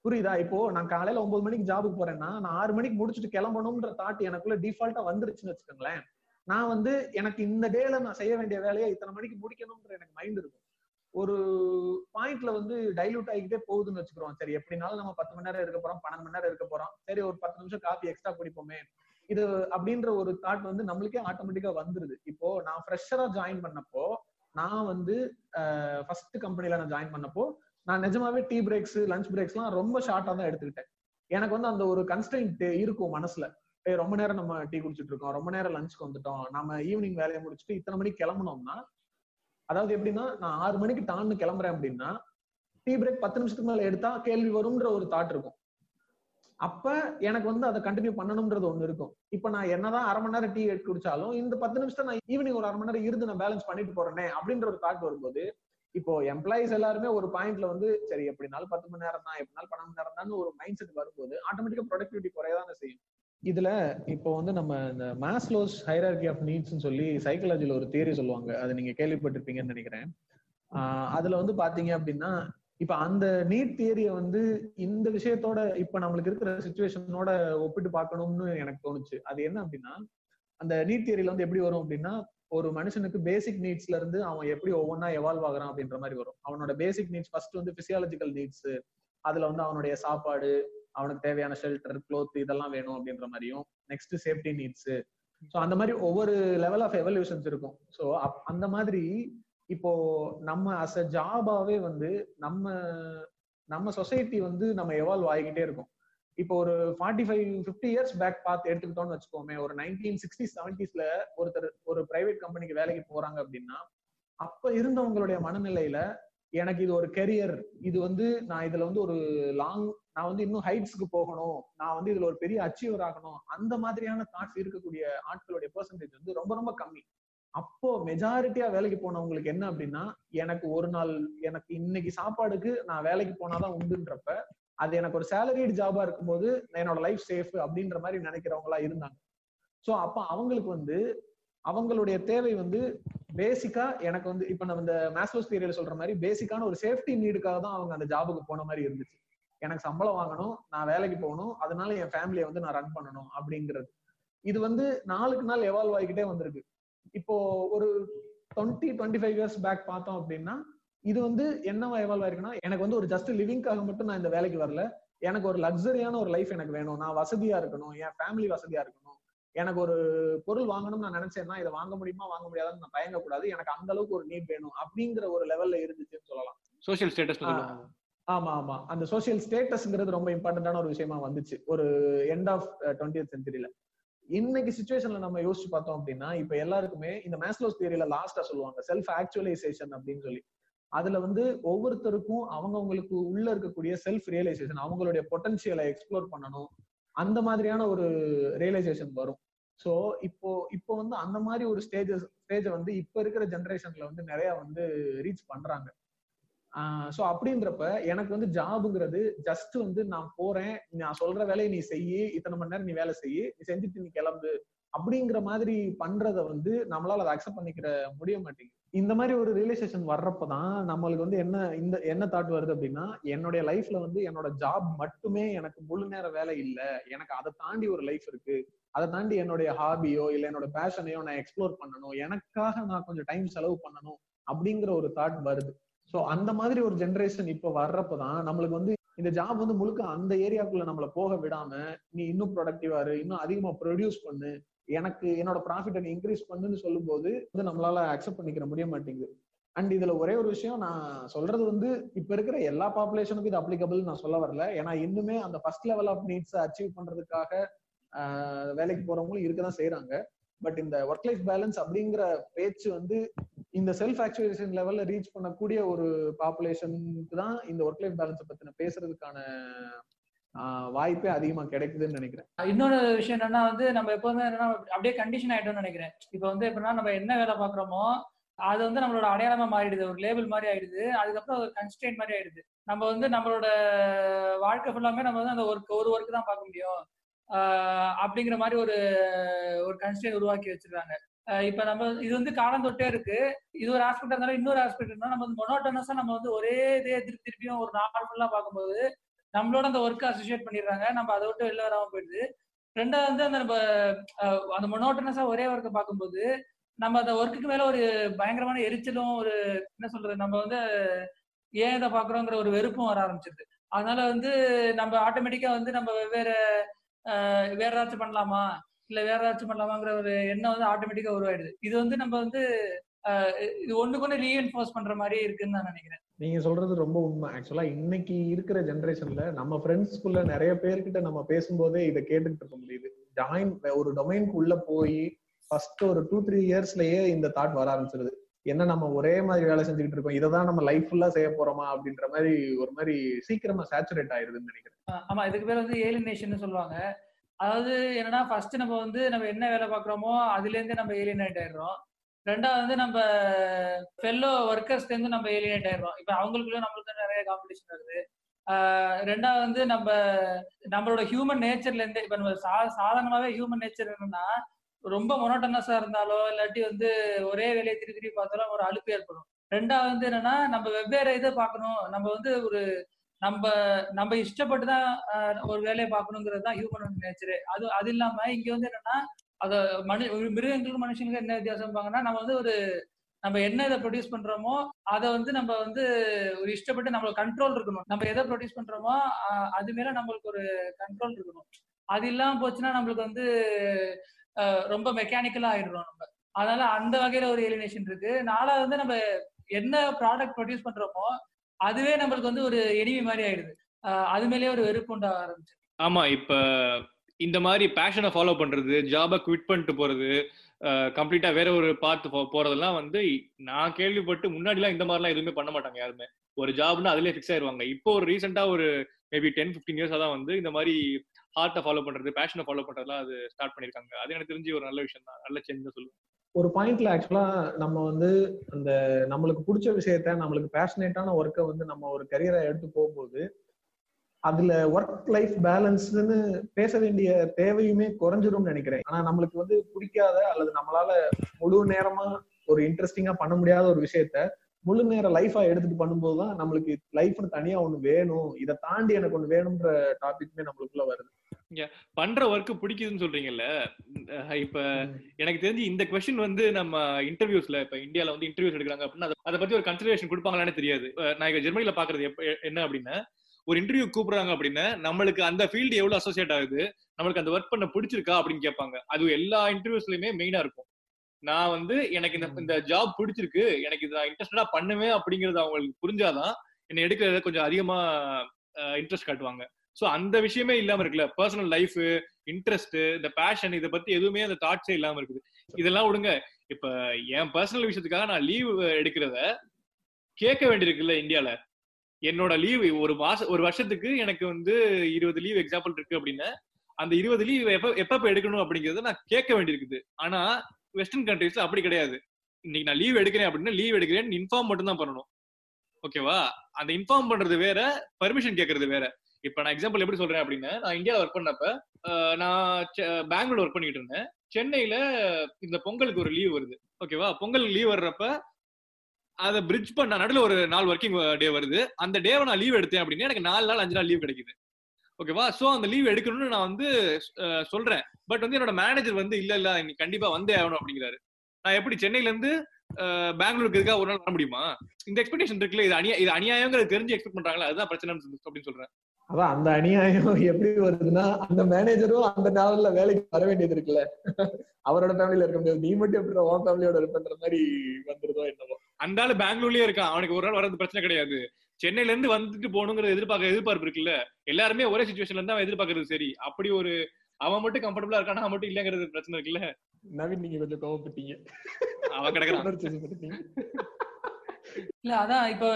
புரியுதா? இப்போ நான் காலையில ஒன்பது மணிக்கு ஜாபுக்கு போறேன்னா நான் ஆறு மணிக்கு முடிச்சுட்டு கிளம்பணும்ன்ற தாட் எனக்குள்ள டிஃபால்ட்டா வந்துருச்சுன்னு வச்சுக்கோங்களேன். நான் வந்து எனக்கு இந்த டேல நான் செய்ய வேண்டிய வேலையை இத்தனை மணிக்கு முடிக்கணும்ன்ற எனக்கு மைண்ட் இருக்கும். ஒரு பாயிண்ட்ல வந்து டைல்யூட் ஆகிக்கிட்டே போகுதுன்னு வச்சுக்கிறோம். சரி எப்படினாலும் நம்ம பத்து மணி நேரம் இருக்க போறோம் பன்னெண்டு மணி நேரம் இருக்க போறோம். சரி ஒரு பத்து நிமிஷம் காஃபி எக்ஸ்ட்ரா குடிப்போமே. இது அப்படின்ற ஒரு தாட் வந்து நம்மளுக்கே ஆட்டோமேட்டிக்கா வந்துருது. இப்போ நான் ஃப்ரெஷரா ஜாயின் பண்ணப்போ நான் வந்து ஃபர்ஸ்ட் கம்பெனில நான் ஜாயின் பண்ணப்போ நான் நிஜமாவே டீ பிரேக்ஸ் லஞ்ச் பிரேக்ஸ்லாம் ரொம்ப ஷார்ட்டா தான் எடுத்துக்கிட்டேன். எனக்கு வந்து அந்த ஒரு கன்ஸ்டன்ட் இருக்கும் மனசுல. ரொம்ப நேரம் நம்ம டீ குடிச்சிட்டு இருக்கோம் ரொம்ப நேரம் லஞ்சுக்கு வந்துட்டோம் நம்ம ஈவினிங் வேலையை முடிச்சுட்டு இத்தனை மணிக்கு கிளம்புனோம்னா அதாவது எப்படின்னா நான் ஆறு மணிக்கு டான்னு கிளம்புறேன் அப்படின்னா டீ பிரேக் பத்து நிமிஷத்துக்கு மேல எடுத்தா கேள்வி வரும்ன்ற ஒரு தாட் இருக்கும். அப்ப எனக்கு வந்து அதை கண்டினியூ பண்ணணும்ன்றது ஒண்ணு இருக்கும். இப்ப நான் என்னதான் அரை மணி நேரம் டீ எடுத்து குடிச்சாலும் இந்த பத்து நிமிஷம் நான் ஈவினிங் ஒரு அரை மணி நேரம் இருந்து நான் பேலன்ஸ் பண்ணிட்டு போறேனே அப்படின்ற ஒரு தாட் வரும்போது இப்போ எம்ப்ளாயிஸ் எல்லாருமே ஒரு பாயிண்ட்ல வந்து சரி எப்படினாலும் பத்து மணி நேரம் தான் எப்படினாலும் பன்னெண்டு மணி நேரம் தான் ஒரு மைண்ட் செட் வரும்போது ஆட்டோமேட்டிக்கா ப்ரொடக்டிவிட்டி குறையதான செய்யும். இதுல இப்போ வந்து நம்ம இந்த மாஸ்லோஸ் ஹைரார்கி ஆஃப் நீட்ஸ்னு சொல்லி சைக்காலஜில ஒரு தியரி சொல்லுவாங்க. அதை நீங்க கேள்விப்பட்டிருப்பீங்கன்னு நினைக்கிறேன். அதுல வந்து பாத்தீங்க அப்படின்னா இப்ப அந்த நீட் தியரிய வந்து இந்த விஷயத்தோட இப்ப நம்மளுக்கு இருக்கிற சுச்சுவேஷனோட ஒப்பிட்டு பார்க்கணும்னு எனக்கு தோணுச்சு. அது என்ன அப்படின்னா அந்த நீட் தியரியில வந்து எப்படி வரும் அப்படின்னா ஒரு மனுஷனுக்கு பேசிக் நீட்ஸ்ல இருந்து அவன் எப்படி ஒவ்வொன்றா எவால்வ் ஆகுறான் அப்படின்ற மாதிரி வரும். அவனோட பேசிக் நீட்ஸ் ஃபர்ஸ்ட் வந்து பிசியாலஜிக்கல் நீட்ஸ் அதுல வந்து அவனுடைய சாப்பாடு அவனுக்கு தேவையான ஷெல்டர் க்ளோத் இதெல்லாம் வேணும் அப்படின்ற மாதிரியும் நெக்ஸ்ட் சேஃப்டி நீட்ஸ் ஸோ அந்த மாதிரி ஒவ்வொரு லெவல் ஆஃப் எவல்யூஷன்ஸ் இருக்கும். ஸோ அந்த மாதிரி இப்போ நம்ம அஸ் அ ஜாபாவே வந்து நம்ம நம்ம சொசைட்டி வந்து நம்ம எவால்வ் ஆகிக்கிட்டே இருக்கும். இப்போ ஒரு forty five fifty years back பார்த்து எடுத்துக்கிட்டோம்னு வச்சுக்கோமே ஒரு நைன்டீன் சிக்ஸ்டி செவன்டிஸ்ல ஒருத்தர் ஒரு பிரைவேட் கம்பெனிக்கு வேலைக்கு போறாங்க அப்படின்னா அப்ப இருந்தவங்களுடைய மனநிலையில எனக்கு இது ஒரு கெரியர் இது வந்து நான் இதுல வந்து ஒரு லாங் நான் வந்து இன்னும் ஹைட்ஸ்க்கு போகணும் நான் வந்து இதுல ஒரு பெரிய அச்சீவர் ஆகணும் அந்த மாதிரியான தாட்ஸ் இருக்கக்கூடிய ஆட்களுடைய பெர்சன்டேஜ் வந்து ரொம்ப ரொம்ப கம்மி. அப்போ மெஜாரிட்டியா வேலைக்கு போனவங்களுக்கு என்ன அப்படின்னா எனக்கு ஒரு நாள் எனக்கு இன்னைக்கு சாப்பாடுக்கு நான் வேலைக்கு போனாதான் உண்டுன்றப்ப அது எனக்கு ஒரு சேலரிடு ஜாபா இருக்கும்போது என்னோட லைஃப் சேஃப் அப்படின்ற மாதிரி நினைக்கிறவங்களா இருந்தாங்க. சோ அப்ப அவங்களுக்கு வந்து அவங்களுடைய தேவை வந்து பேசிக்கா எனக்கு வந்து இப்ப நம்ம இந்த மேஸ்லோஸ் தியரியில சொல்ற மாதிரி பேசிக்கான ஒரு சேஃப்டி நீடுக்காக தான் அவங்க அந்த ஜாபுக்கு போன மாதிரி இருந்துச்சு. எனக்கு சம்பளம் வாங்கணும் நான் வேலைக்கு போகணும் அதனால என் ஃபேமிலியை வந்து நான் ரன் பண்ணணும் அப்படிங்கிறது. இது வந்து நாளுக்கு நாள் எவால்வ் ஆகிக்கிட்டே வந்திருக்கு. இப்போ ஒரு twenty twenty five years back பார்த்தோம் அப்படின்னா இது வந்து என்னவா எவால்வ் ஆயிருக்குன்னா எனக்கு வந்து ஒரு ஜஸ்ட் லிவிங்காக மட்டும் நான் இந்த வேலைக்கு வரல. எனக்கு ஒரு லக்ஸரியான ஒரு லைஃப் எனக்கு வேணும். நான் வசதியா இருக்கணும். என் ஃபேமிலி வசதியா இருக்கணும். எனக்கு ஒரு பொருள் வாங்கணும்னு நான் நினைச்சேன்னா இதை வாங்க முடியுமா வாங்க முடியாதுன்னு நான் பயங்கக்கூடாது எனக்கு அந்த அளவுக்கு ஒரு நீட் வேணும் அப்படிங்கிற ஒரு லெவல்ல இருந்துச்சுன்னு சொல்லலாம். சோஷியல் ஸ்டேட்டஸ் ஆமா ஆமா. அந்த சோசியல் ஸ்டேட்டஸ்ங்கிறது ரொம்ப இம்பார்ட்டன்டான ஒரு விஷயமா வந்துச்சு. ஒரு எண்ட் ஆஃப் டுவெண்ட்டி சென்ச்சுரியில இன்னைக்கு சுச்சுவேஷன்ல நம்ம யோசிச்சு பார்த்தோம் அப்படின்னா இப்ப எல்லாருக்குமே இந்த மேஸ்லோஸ் தியரியில லாஸ்டா சொல்லுவாங்க செல்ஃப் ஆக்சுவலைசேஷன் அப்படின்னு சொல்லி. அதுல வந்து ஒவ்வொருத்தருக்கும் அவங்கவுங்களுக்கு உள்ள இருக்கக்கூடிய செல்ஃப் ரியலைசேஷன் அவங்களுடைய பொட்டன்சியலை எக்ஸ்ப்ளோர் பண்ணணும். அந்த மாதிரியான ஒரு ரியலைசேஷன் வரும். ஸோ இப்போ இப்போ வந்து அந்த மாதிரி ஒரு ஸ்டேஜஸ் ஸ்டேஜை வந்து இப்போ இருக்கிற ஜென்ரேஷன்ல வந்து நிறைய வந்து ரீச் பண்றாங்க. ஸோ அப்படின்றப்ப எனக்கு வந்து ஜாபுங்கிறது ஜஸ்ட் வந்து நான் போறேன் நான் சொல்ற வேலையை நீ செய்யி இத்தனை மணி நேரம் நீ வேலை செய்யி நீ செஞ்சுட்டு நீ கிளம்பு அப்படிங்கிற மாதிரி பண்றத வந்து நம்மளால அதை அக்செப்ட் பண்ணிக்கிற முடிய மாட்டேங்குது. இந்த மாதிரி ஒரு ரியலைசேஷன் வர்றப்பதான் நம்மளுக்கு வந்து என்ன இந்த என்ன தாட் வருது அப்படின்னா என்னுடைய லைஃப்ல வந்து என்னோட ஜாப் மட்டுமே எனக்கு முழு நேர வேலை இல்லை. எனக்கு அதை தாண்டி ஒரு லைஃப் இருக்கு. அதை தாண்டி என்னுடைய ஹாபியோ இல்லை என்னோட பேஷனையோ நான் எக்ஸ்ப்ளோர் பண்ணணும். எனக்காக நான் கொஞ்சம் டைம் செலவு பண்ணணும் அப்படிங்கிற ஒரு தாட் வருது. சோ அந்த மாதிரி ஒரு ஜென்ரேஷன் இப்ப வர்றப்பதான் நம்மளுக்கு வந்து இந்த ஜாப் வந்து முழுக்க அந்த ஏரியாக்குள்ள நம்மள போக விடாம நீ இன்னும் ப்ரொடக்டிவா இரு இன்னும் அதிகமா ப்ரொடியூஸ் பண்ணு எனக்கு என்னோட ப்ராஃபிட்டை நீ இன்க்ரீஸ் பண்ணுன்னு சொல்லும்போது வந்து நம்மளால அக்செப்ட் பண்ணிக்கிற முடிய மாட்டேங்குது. அண்ட் இதுல ஒரே ஒரு விஷயம் நான் சொல்றது வந்து இப்ப இருக்கிற எல்லா பாப்புலேஷனுக்கும் இது அப்ளிகபிள் நான் சொல்ல வரல. ஏன்னா இன்னுமே அந்த first level of needs achieve பண்றதுக்காக வேலைக்கு போறவங்களும் இருக்கதான் செய்யறாங்க பட் இந்த ஒர்க் லைஃப் பேலன்ஸ் அப்படிங்கிற பேச்சு வந்து இந்த செல்ஃப் ஆக்சுவலேஷன் லெவல்ல ரீச் பண்ணக்கூடிய ஒரு பாப்புலேஷனுக்கு தான் இந்த ஒர்க் லைஃப் பேலன்ஸ் பத்தின பேசுறதுக்கான வாய்ப்பே அதிகமா கிடைக்குதுன்னு நினைக்கிறேன். இன்னொரு விஷயம் என்னன்னா வந்து நம்ம எப்பவுமே என்னன்னா அப்படியே கண்டிஷன் ஆயிட்டோம்னு நினைக்கிறேன். இப்போ வந்து எப்படின்னா நம்ம என்ன வேலை பாக்குறோமோ அது வந்து நம்மளோட அடையாளமா மாறிடுது. ஒரு லேபிள் மாதிரி ஆயிடுது. அதுக்கப்புறம் ஒரு கன்ஸ்டன்ட் மாதிரி ஆயிடுது. நம்ம வந்து நம்மளோட வாழ்க்கை ஃபுல்லாமே நம்ம வந்து அந்த ஒர்க் ஒரு ஒர்க் தான் பார்க்க முடியும். அப்படிங்கிற மாதிரி ஒரு ஒரு கன்ஸ்டன்ட் உருவாக்கி வச்சிருக்காங்க. இப்ப நம்ம இது வந்து காலம் தொட்டே இருக்கு. இது ஒரு ஆஸ்பெக்ட் இருந்தாலும் இன்னொரு ஆஸ்பெக்ட் இருந்தாலும் நம்ம வந்து மொனோட்டனஸா நம்ம வந்து ஒரே இதே திருப்பி திருப்பியும் ஒரு நாள் ஃபுல்லா பார்க்கும்போது நம்மளோட அந்த ஒர்க்கை அசோசியேட் பண்ணிடுறாங்க. நம்ம அதை விட்டு வெளில வராம போயிடுது. ரெண்டாவது வந்து அந்த நம்ம அந்த மொனோட்டனஸா ஒரே ஒர்க்கை பார்க்கும்போது நம்ம அந்த ஒர்க்குக்கு மேல ஒரு பயங்கரமான எரிச்சலும் ஒரு என்ன சொல்றது நம்ம வந்து ஏன் இதை பாக்குறோங்கிற ஒரு வெறுப்பும் வர ஆரம்பிச்சிருது. அதனால வந்து நம்ம ஆட்டோமேட்டிக்கா வந்து நம்ம வெவ்வேறு வேற ஏதாச்சும் பண்ணலாமா? இல்ல வேற ஏதாச்சும் பண்ணலாமாங்கிற ஒரு எண்ணம் வந்து ஆட்டோமேட்டிக்கா உருவாயிடுது. இது வந்து நம்ம வந்து இது ஒண்ணுக்கு ஒண்ணு ரீஎன்ஃபோர்ஸ் பண்ற மாதிரி இருக்குன்னு நான் நினைக்கிறேன். நீங்க சொல்றது ரொம்ப உண்மை. ஆக்சுவலா இன்னைக்கு இருக்கிற ஜெனரேஷன்ல நம்ம ஃப்ரெண்ட்ஸ்குள்ள நிறைய பேர்கிட்ட நம்ம பேசும்போதே இதை கேட்டுக்கிட்டு இருக்க முடியுது. ஜாயின் ஒரு டொமைனுக்கு உள்ள போய் ஃபர்ஸ்ட் ஒரு டூ த்ரீ இயர்ஸ்லயே இந்த தாட் வர ஆரம்பிச்சிருது. என்ன நம்ம ஒரே மாதிரி வேலை செஞ்சுக்கிட்டு இருக்கோம்? இதை தான் நம்ம லைஃப் ஃபுல்லா செய்ய போறோமா? அப்படின்ற மாதிரி ஒரு மாதிரி சீக்கிரமா சேச்சுரேட் ஆயிருதுன்னு நினைக்கிறேன். ஆமா இதுக்கு பேர் வந்து ஏலினேஷன் சொல்லுவாங்க. அதாவது என்னன்னா ஃபர்ஸ்ட் நம்ம வந்து நம்ம என்ன வேலை பார்க்குறோமோ அதுலேருந்து நம்ம ஏலியனேட் ஆயிடுறோம். ரெண்டாவது வந்து நம்ம ஃபெல்லோ ஒர்க்கர்ஸ்லேருந்து நம்ம ஏலியனேட் ஆயிடுறோம். இப்போ அவங்களுக்குள்ள நம்மளுக்கு நிறைய காம்படிஷன் வருது. ரெண்டாவது வந்து நம்ம நம்மளோட ஹியூமன் நேச்சர்லேருந்து இப்போ நம்ம சா சாதாரணமாகவே ஹியூமன் நேச்சர் என்னன்னா ரொம்ப மொனோட்டனஸாக இருந்தாலோ இல்லாட்டி வந்து ஒரே வேலையை திருப்பி திருப்பி பார்த்தாலும் ஒரு அழுப்பு ஏற்படும். ரெண்டாவது வந்து என்னன்னா நம்ம வெவ்வேறு இதை பார்க்கணும். நம்ம வந்து ஒரு நம்ம நம்ம இஷ்டப்பட்டு தான் ஒரு வேலையை பார்க்கணுங்கிறது தான் ஹியூமன் நேச்சரு அது அது இல்லாம இங்க வந்து என்னன்னா அத மனு மிருகங்களுக்கு மனுஷங்களுக்கு என்ன வித்தியாசம் பாங்கன்னா நம்ம வந்து ஒரு நம்ம என்ன இதை ப்ரொடியூஸ் பண்றோமோ அதை வந்து நம்ம வந்து ஒரு இஷ்டப்பட்டு நம்மளுக்கு கண்ட்ரோல் இருக்கணும். நம்ம எதை ப்ரொடியூஸ் பண்றோமோ அது மேல நம்மளுக்கு ஒரு கண்ட்ரோல் இருக்கணும். அது இல்லாம போச்சுன்னா நம்மளுக்கு வந்து ரொம்ப மெக்கானிக்கலா ஆயிடுறோம் நம்ம. அதனால அந்த வகையில ஒரு எலினேஷன் இருக்கு. நாலாவது வந்து நம்ம என்ன ப்ராடக்ட் ப்ரொடியூஸ் பண்றோமோ அதுவே நம்மளுக்கு வந்து ஒரு எனிமி மாதிரி ஆயிடுது. ஆஹ் அது மேலேயே ஒரு வெறுப்பு உண்டாக ஆரம்பிச்சு ஆமா இப்ப இந்த மாதிரி பேஷனை ஃபாலோ பண்றது ஜாபை குவிட் பண்ணிட்டு போறது கம்ப்ளீட்டா வேற ஒரு பார்ட் போறதெல்லாம் வந்து நான் கேள்விப்பட்டு முன்னாடிலாம் இந்த மாதிரிலாம் எதுவுமே பண்ண மாட்டாங்க யாருமே. ஒரு ஜாப்னா அதுலயே ஃபிக்ஸ் ஆயிருவாங்க. இப்போ ஒரு ரீசெண்டா ஒரு மேபி டென் ஃபிஃப்டீன் இயர்ஸா தான் வந்து இந்த மாதிரி ஹார்ட்டை ஃபாலோ பண்றது பேஷனை ஃபாலோ பண்றதுலாம் அது ஸ்டார்ட் பண்ணிருக்காங்க. அது எனக்கு தெரிஞ்சு ஒரு நல்ல விஷயம் தான் நல்ல சேஞ்ச் தான் சொல்லுவேன். ஒரு பாயிண்ட்ல ஆக்சுவலா நம்ம வந்து அந்த நம்மளுக்கு பிடிச்ச விஷயத்த நம்மளுக்கு பேஷனேட்டான ஒர்க்கை வந்து நம்ம ஒரு கரியரை எடுத்து போகும்போது அதுல ஒர்க் லைஃப் பேலன்ஸ்னு பேச வேண்டிய தேவையுமே குறைஞ்சிரும்னு நினைக்கிறேன். ஆனா நம்மளுக்கு வந்து பிடிக்காத அல்லது நம்மளால முழு நேரமா ஒரு இன்ட்ரெஸ்டிங்கா பண்ண முடியாத ஒரு விஷயத்த முழு நேர லைஃபா எடுத்துட்டு பண்ணும்போது தான் நம்மளுக்கு லைஃப்னு தனியா ஒண்ணு வேணும். இதை தாண்டி எனக்கு ஒண்ணு வேணும்ன்ற டாபிக்மே நம்மளுக்குள்ள வருது. பண்ற ஒர்க் பிடிக்குதுன்னு சொல்றீங்கல்ல? இப்ப எனக்கு தெரிஞ்சு இந்த கொஸ்டின் வந்து நம்ம இன்டர்வியூஸ்ல இப்ப இந்தியால வந்து இன்டர்வியூஸ் எடுக்கிறாங்க அப்படின்னா அதை- பத்தி ஒரு கன்சிடரேஷன் கொடுப்பாங்களான்னு தெரியாது. நான் இங்க ஜெர்மனில பாக்குறது என்ன அப்படின்னா ஒரு இன்டர்வியூ கூப்பிடுறாங்க அப்படின்னா நம்மளுக்கு அந்த ஃபீல்டு எவ்வளவு அசோசியேட் ஆகுது? நம்மளுக்கு அந்த ஒர்க் பண்ண பிடிச்சிருக்கா அப்படின்னு கேட்பாங்க. அது எல்லா இன்டர்வியூஸ்லயுமே மெயினா இருக்கும். நான் வந்து எனக்கு இந்த இந்த ஜாப் பிடிச்சிருக்கு. எனக்கு இது நான் இன்ட்ரெஸ்டடா பண்ணுவேன் அப்படிங்கறது அவங்களுக்கு புரிஞ்சாதான் என்னை எடுக்கிறத கொஞ்சம் அதிகமா இன்ட்ரெஸ்ட் காட்டுவாங்க. சோ அந்த விஷயமே இல்லாம இருக்குல்ல. பர்சனல் லைஃப் இன்ட்ரெஸ்ட் இந்த பேஷன் இதை பத்தி எதுவுமே அந்த தாட்ஸே இல்லாம இருக்குது. இதெல்லாம் விடுங்க. இப்ப என் பர்சனல் விஷயத்துக்காக நான் லீவ் எடுக்கிறத கேட்க வேண்டியிருக்குல்ல இந்தியால. என்னோட லீவ் ஒரு மாசம் ஒரு வருஷத்துக்கு எனக்கு வந்து இருபது லீவ் எக்ஸாம்பிள் இருக்கு அப்படின்னா அந்த இருபது லீவ் எப்ப எப்ப எடுக்கணும் அப்படிங்கறத நான் கேட்க வேண்டியிருக்குது. ஆனா வெஸ்டர்ன் கண்ட்ரீஸ்ல அப்படி கிடையாது. இன்னைக்கு நான் லீவ் எடுக்கிறேன் அப்படின்னா லீவ் எடுக்கிறேன் இன்ஃபார்ம் மட்டும் தான் பண்ணணும் ஓகேவா அந்த இன்ஃபார்ம் பண்றது வேற பர்மிஷன் கேட்கறது வேற. இப்ப நான் எக்ஸாம்பிள் எப்படி சொல்றேன் அப்படின்னா நான் இந்தியாவில் ஒர்க் பண்ணப்ப நான் பெங்களூர் ஒர்க் பண்ணிட்டு இருந்தேன். சென்னையில இந்த பொங்கலுக்கு ஒரு லீவ் வருது. ஓகேவா பொங்கலுக்கு லீவ் வர்றப்ப அதை பிரிட்ஜ் பண்ண நடுவில் ஒரு நாள் ஒர்க்கிங் டே வருது. அந்த டேவை நான் லீவ் எடுத்தேன் அப்படின்னா எனக்கு நாலு நாள் அஞ்சு நாள் லீவ் கிடைக்குது. ஓகேவா ஸோ அந்த லீவ் எடுக்கணும்னு நான் வந்து சொல்றேன். பட் வந்து என்னோட மேனேஜர் வந்து இல்ல இல்ல நீ கண்டிப்பா வந்தே ஆகணும் அப்படிங்கிறாரு. நான் எப்படி சென்னையில இருந்து பெங்களூருக்கு இதுக்காக ஒரு நாள் வர முடியுமா? இந்த எக்ஸ்பெக்டேஷன் இருக்குல்ல இது அநியா இது அநியாயங்கிறது தெரிஞ்சு எக்ஸ்பெக்ட் பண்றாங்களா அதுதான் பிரச்சனை அப்படின்னு சொல்றேன். அதான் அந்த அநியாயம் எப்படி வருதுன்னா அந்த மேனேஜரும் அந்த நாள்ல வேலைக்கு வர வேண்டியது இருக்குல்ல. அவரோட ஃபேமிலில இருக்க முடியாது. நீ மட்டும் எப்படி உன் ஃபேமிலியோட இருப்பன்ற மாதிரி வந்துருதோ என்னவோ. அந்த ஆளு பெங்களூர்லயே இருக்கான். அவனுக்கு ஒரு நாள் வரது பிரச்சனை கிடையாது. சென்னையில இருந்து வந்துட்டு போகணுங்கிற எதிர்பார்க்க எதிர்பார்ப்பு இருக்குல்ல. எல்லாருமே ஒரே சுச்சுவேஷன்ல இருந்தா எதிர்பார்க்கறது சரி. அப்படி ஒரு அவன் மட்டும் கம்ஃபர்டபுளா இருக்கான்? நான் மட்டும் இல்லங்கிறது பிரச்சனை இருக்குல்ல? நவீன் நீங்க கொஞ்சம் கோவப்பட்டீங்க. அவன் கிடக்குறான். இல்ல அதான் இப்போ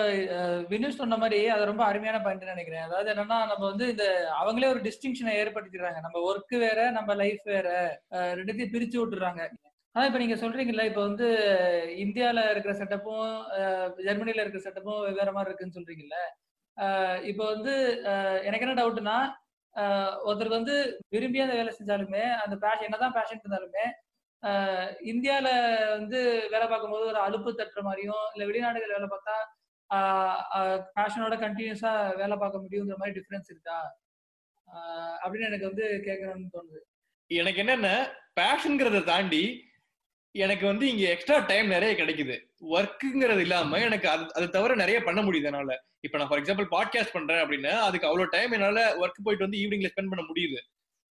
வினுஷ் சொன்ன மாதிரி அது ரொம்ப அருமையான பாயிண்ட் நினைக்கிறேன். அதாவது என்னன்னா நம்ம வந்து இந்த அவங்களே ஒரு டிஸ்டிங்ஷனை ஏற்படுத்திடுறாங்க. நம்ம ஒர்க் வேற நம்ம லைஃப் வேற ரெண்டுத்தையும் பிரிச்சு விட்டுறாங்க. அதான் இப்ப நீங்க சொல்றீங்கல்ல இப்ப வந்து இந்தியால இருக்கிற செட்டப்பும் ஜெர்மனில இருக்கிற செட்டப்பும் வெவ்வேறு மாதிரி இருக்குன்னு சொல்றீங்கல்ல? இப்போ வந்து எனக்கு என்ன டவுட்னா ஒருத்தர் வந்து விரும்பி அந்த வேலை செஞ்சாலுமே அந்த பேஷன் என்னதான் பேஷன் இருந்தாலுமே இந்தியால வந்து வேலை பார்க்கும்போது ஒரு அலுப்பு தட்டுற மாதிரியும் இல்ல வெளிநாடுகள் வேலை பார்த்தா பேஷனோட கண்டினியூஸா வேலை பார்க்க முடியுங்கிற மாதிரி டிஃபரன்ஸ் இருக்கா? அப்படின்னு எனக்கு வந்து கேட்கணும்னு தோணுது. எனக்கு என்னென்ன பேஷன்ங்கிறத தாண்டி எனக்கு வந்து இங்க எக்ஸ்ட்ரா டைம் நிறைய கிடைக்குது. ஒர்க்குங்கிறது இல்லாம எனக்கு அது அது தவிர நிறைய பண்ண முடியுது என்னால. இப்ப நான் ஃபார் எக்ஸாம்பிள் பாட்காஸ்ட் பண்றேன் அப்படின்னா அதுக்கு அவ்வளவு டைம் என்னால ஒர்க் போயிட்டு வந்து ஈவினிங்ல ஸ்பெண்ட் பண்ண முடியுது.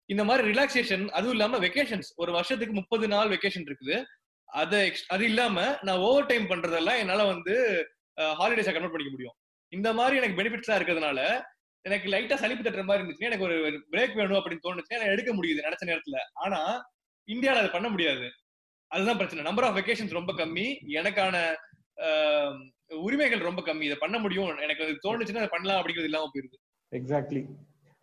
இந்த மாதிரி ரிலாக்ஸேஷன் அதுவும் இல்லாம வெக்கேஷன்ஸ் ஒரு வருஷத்துக்கு முப்பது நாள் வெக்கேஷன் இருக்குது. அதை அது இல்லாம நான் ஓவர் டைம் பண்றதெல்லாம் என்னால வந்து ஹாலிடேஸா கன்வெர்ட் பண்ணிக்க முடியும். இந்த மாதிரி எனக்கு பெனிஃபிட்ஸ்லாம் இருக்கிறதுனால எனக்கு லைட்டா சளிப்பு தட்டுற மாதிரி இருந்துச்சுன்னா எனக்கு ஒரு பிரேக் வேணும் அப்படின்னு தோணுச்சுன்னா எடுக்க முடியுது நினைச்ச நேரத்துல. ஆனா இந்தியாவில அது பண்ண முடியாது. அதுதான் பிரச்சனை. நம்பர் ஆஃப் வெக்கேஷன்ஸ் ரொம்ப கம்மி. எனக்கான உரிமைகள் ரொம்ப கம்மி. இதை பண்ண முடியும். எனக்கு அது தோணுச்சுன்னா அதை பண்ணலாம் அப்படிங்கிறது இல்லாம போயிருது. எக்ஸாக்ட்லி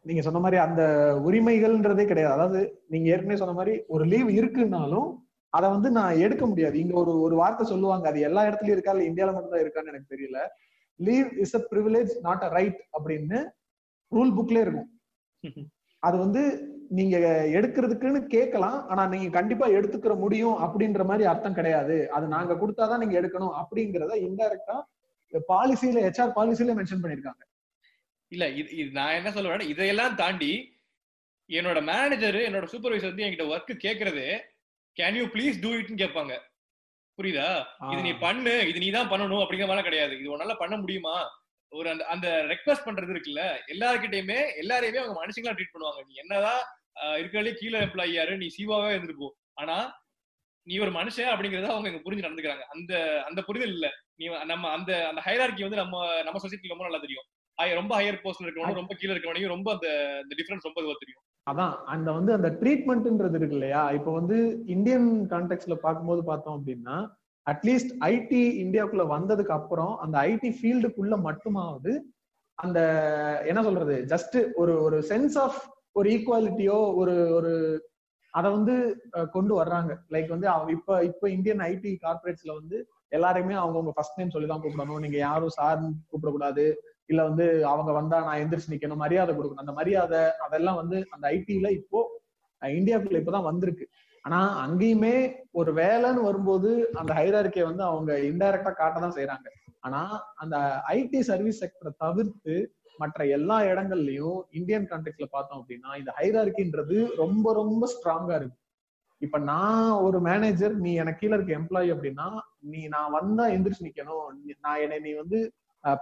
நீங்க சொன்ன மாதிரி அந்த உரிமைகள்ன்றதே கிடையாது. அதாவது நீங்க ஏற்கனவே சொன்ன மாதிரி ஒரு லீவ் இருக்குன்னாலும் அதை வந்து நான் எடுக்க முடியாது. இங்க ஒரு ஒரு வார்த்தை சொல்லுவாங்க. அது எல்லா இடத்துலயும் இருக்கா? இல்ல இந்தியால மட்டும் தான் இருக்கான்னு எனக்கு தெரியல. Leave is a privilege not a right அப்படின்னு ரூல் புக்ல இருக்கும். அது வந்து நீங்க எடுக்கிறதுக்குன்னு கேட்கலாம். ஆனா நீங்க கண்டிப்பா எடுத்துக்கிற முடியும் அப்படின்ற மாதிரி அர்த்தம் கிடையாது. அது நாங்க கொடுத்தாதான் நீங்க எடுக்கணும் அப்படிங்கறத இன்டைரக்டா பாலிசியில ஹெச்ஆர் பாலிசியில மென்ஷன் பண்ணிருக்காங்க. இல்ல இது இது நான் என்ன சொல்ல வரேன்னா இதையெல்லாம் தாண்டி என்னோட மேனேஜர் என்னோட சூப்பர்வைசர் வந்து என்கிட்ட ஒர்க் கேக்குறது கேன் யூ ப்ளீஸ் டூ இட்னு கேட்பாங்க. புரியுதா? இது நீ பண்ணு. இது நீ தான் பண்ணணும். அப்படிங்கிற மாதிரி கிடையாது. இது உன்னால பண்ண முடியுமா? ஒரு அந்த அந்த ரெக்வஸ்ட் பண்றது இருக்குல்ல எல்லார்கிட்டயுமே எல்லாரையுமே அவங்க மனுஷங்களா ட்ரீட் பண்ணுவாங்க. நீ என்னதான் ஆஹ், இருக்கிறதுலே கீழே எம்ப்ளாயியாரு நீ சிவாவே இருந்திருப்போம் ஆனா நீ ஒரு மனுஷன் அப்படிங்கறத அவங்க இங்க புரிஞ்சு நடந்துக்கிறாங்க. அந்த அந்த புரிதல் இல்ல. நீ நம்ம அந்த அந்த ஹைரார்கி வந்து நம்ம நம்ம சொசைட்டி ரொம்ப நல்லா தெரியும். ரொம்ப ஹையர் போஸ்ட்ல இருக்கவனும் ரொம்ப கீழே இருக்கவனையும் ரொம்ப அந்த அந்த டிஃபரன்ஸ் ரொம்ப இதுவா தெரியும். அதான். அந்த வந்து அந்த ட்ரீட்மெண்ட்ன்றது இருக்கு இல்லையா? இப்போ வந்து இந்தியன் கான்டெக்ட்ல பார்க்கும்போது பார்த்தோம் அப்படின்னா அட்லீஸ்ட் ஐடி இந்தியாவுக்குள்ள வந்ததுக்கு அப்புறம் அந்த ஐடி ஃபீல்டுக்குள்ள மட்டுமாவது அந்த என்ன சொல்றது ஜஸ்ட் ஒரு ஒரு சென்ஸ் ஆஃப் ஒரு ஈக்குவாலிட்டியோ ஒரு ஒரு அதை வந்து கொண்டு வர்றாங்க. லைக் வந்து அவங்க இப்ப இப்ப இந்தியன் ஐடி கார்பரேட்ஸ்ல வந்து எல்லாரையுமே அவங்கவுங்க ஃபர்ஸ்ட் நேம் சொல்லி தான் கூப்பிடணும். நீங்க யாரும் சார் கூப்பிடக்கூடாது. இல்ல வந்து அவங்க வந்தா நான் எந்திரிச்சு நிக்கணும். மரியாதை கொடுக்கணும். அந்த மரியாதை அதெல்லாம் வந்து அந்த ஐடில இப்போ இந்தியாவுக்குள்ள இப்பதான் வந்திருக்கு. ஆனா அங்கேயுமே ஒரு வேலைன்னு வரும்போது அந்த ஹைரார்கியை வந்து அவங்க இன்டைரக்டா காட்ட தான் செய்யறாங்க ஆனா அந்த ஐடி சர்வீஸ் செக்டரை தவிர்த்து மற்ற எல்லா இடங்கள்லயும் இந்தியன் கான்டெக்ட்ல பார்த்தோம் அப்படின்னா இந்த ஹைரார்கின்றது ரொம்ப ரொம்ப ஸ்ட்ராங்கா இருக்கு. இப்ப நான் ஒரு மேனேஜர் நீ எனக்கு கீழே இருக்க எம்ப்ளாயி அப்படின்னா நீ நான் வந்தா எந்திரிச்சு நிக்கணும். நான் என்னை நீ வந்து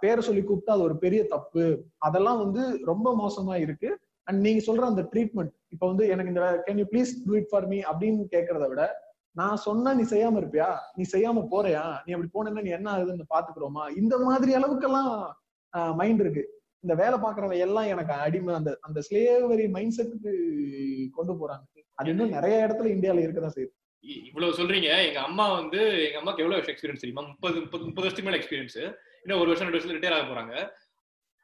பேரை சொல்லி கூப்பிட்டா அது ஒரு பெரிய தப்பு. அதெல்லாம் வந்து ரொம்ப மோசமா இருக்கு. அண்ட் நீங்க சொல்ற அந்த ட்ரீட்மெண்ட் இப்ப வந்து எனக்கு இந்த can you please do it for me அப்படின்னு கேக்குறத விட நான் சொன்னா நீ செய்யாம இருப்பியா? நீ செய்யாம போறியா? நீ அப்படி போனேன்னா நீ என்ன ஆகுதுன்னு பாத்துக்கிறோமா இந்த மாதிரி அளவுக்கெல்லாம் மைண்ட் இருக்கு. இந்த வேலை பாக்குறவங்க எல்லாம் எனக்கு அடிமை. அந்த அந்த ஸ்லேவரி மைண்ட் செட்டுக்கு கொண்டு போறாங்க. அது இன்னும் நிறைய இடத்துல இந்தியால இருக்கதான் செய்யுது. இவ்வளவு சொல்றீங்க. எங்க அம்மா வந்து எங்க அம்மாக்கு எவ்வளவு எக்ஸ்பீரியன்ஸ் தெரியுமா? முப்பது முப்பது முப்பது வருஷத்துக்கு மேல எக்ஸ்பீரியன்ஸ் இன்னும் ஒரு வருஷம் ரெண்டு வருஷத்துல ரிட்டையர் ஆக போறாங்க.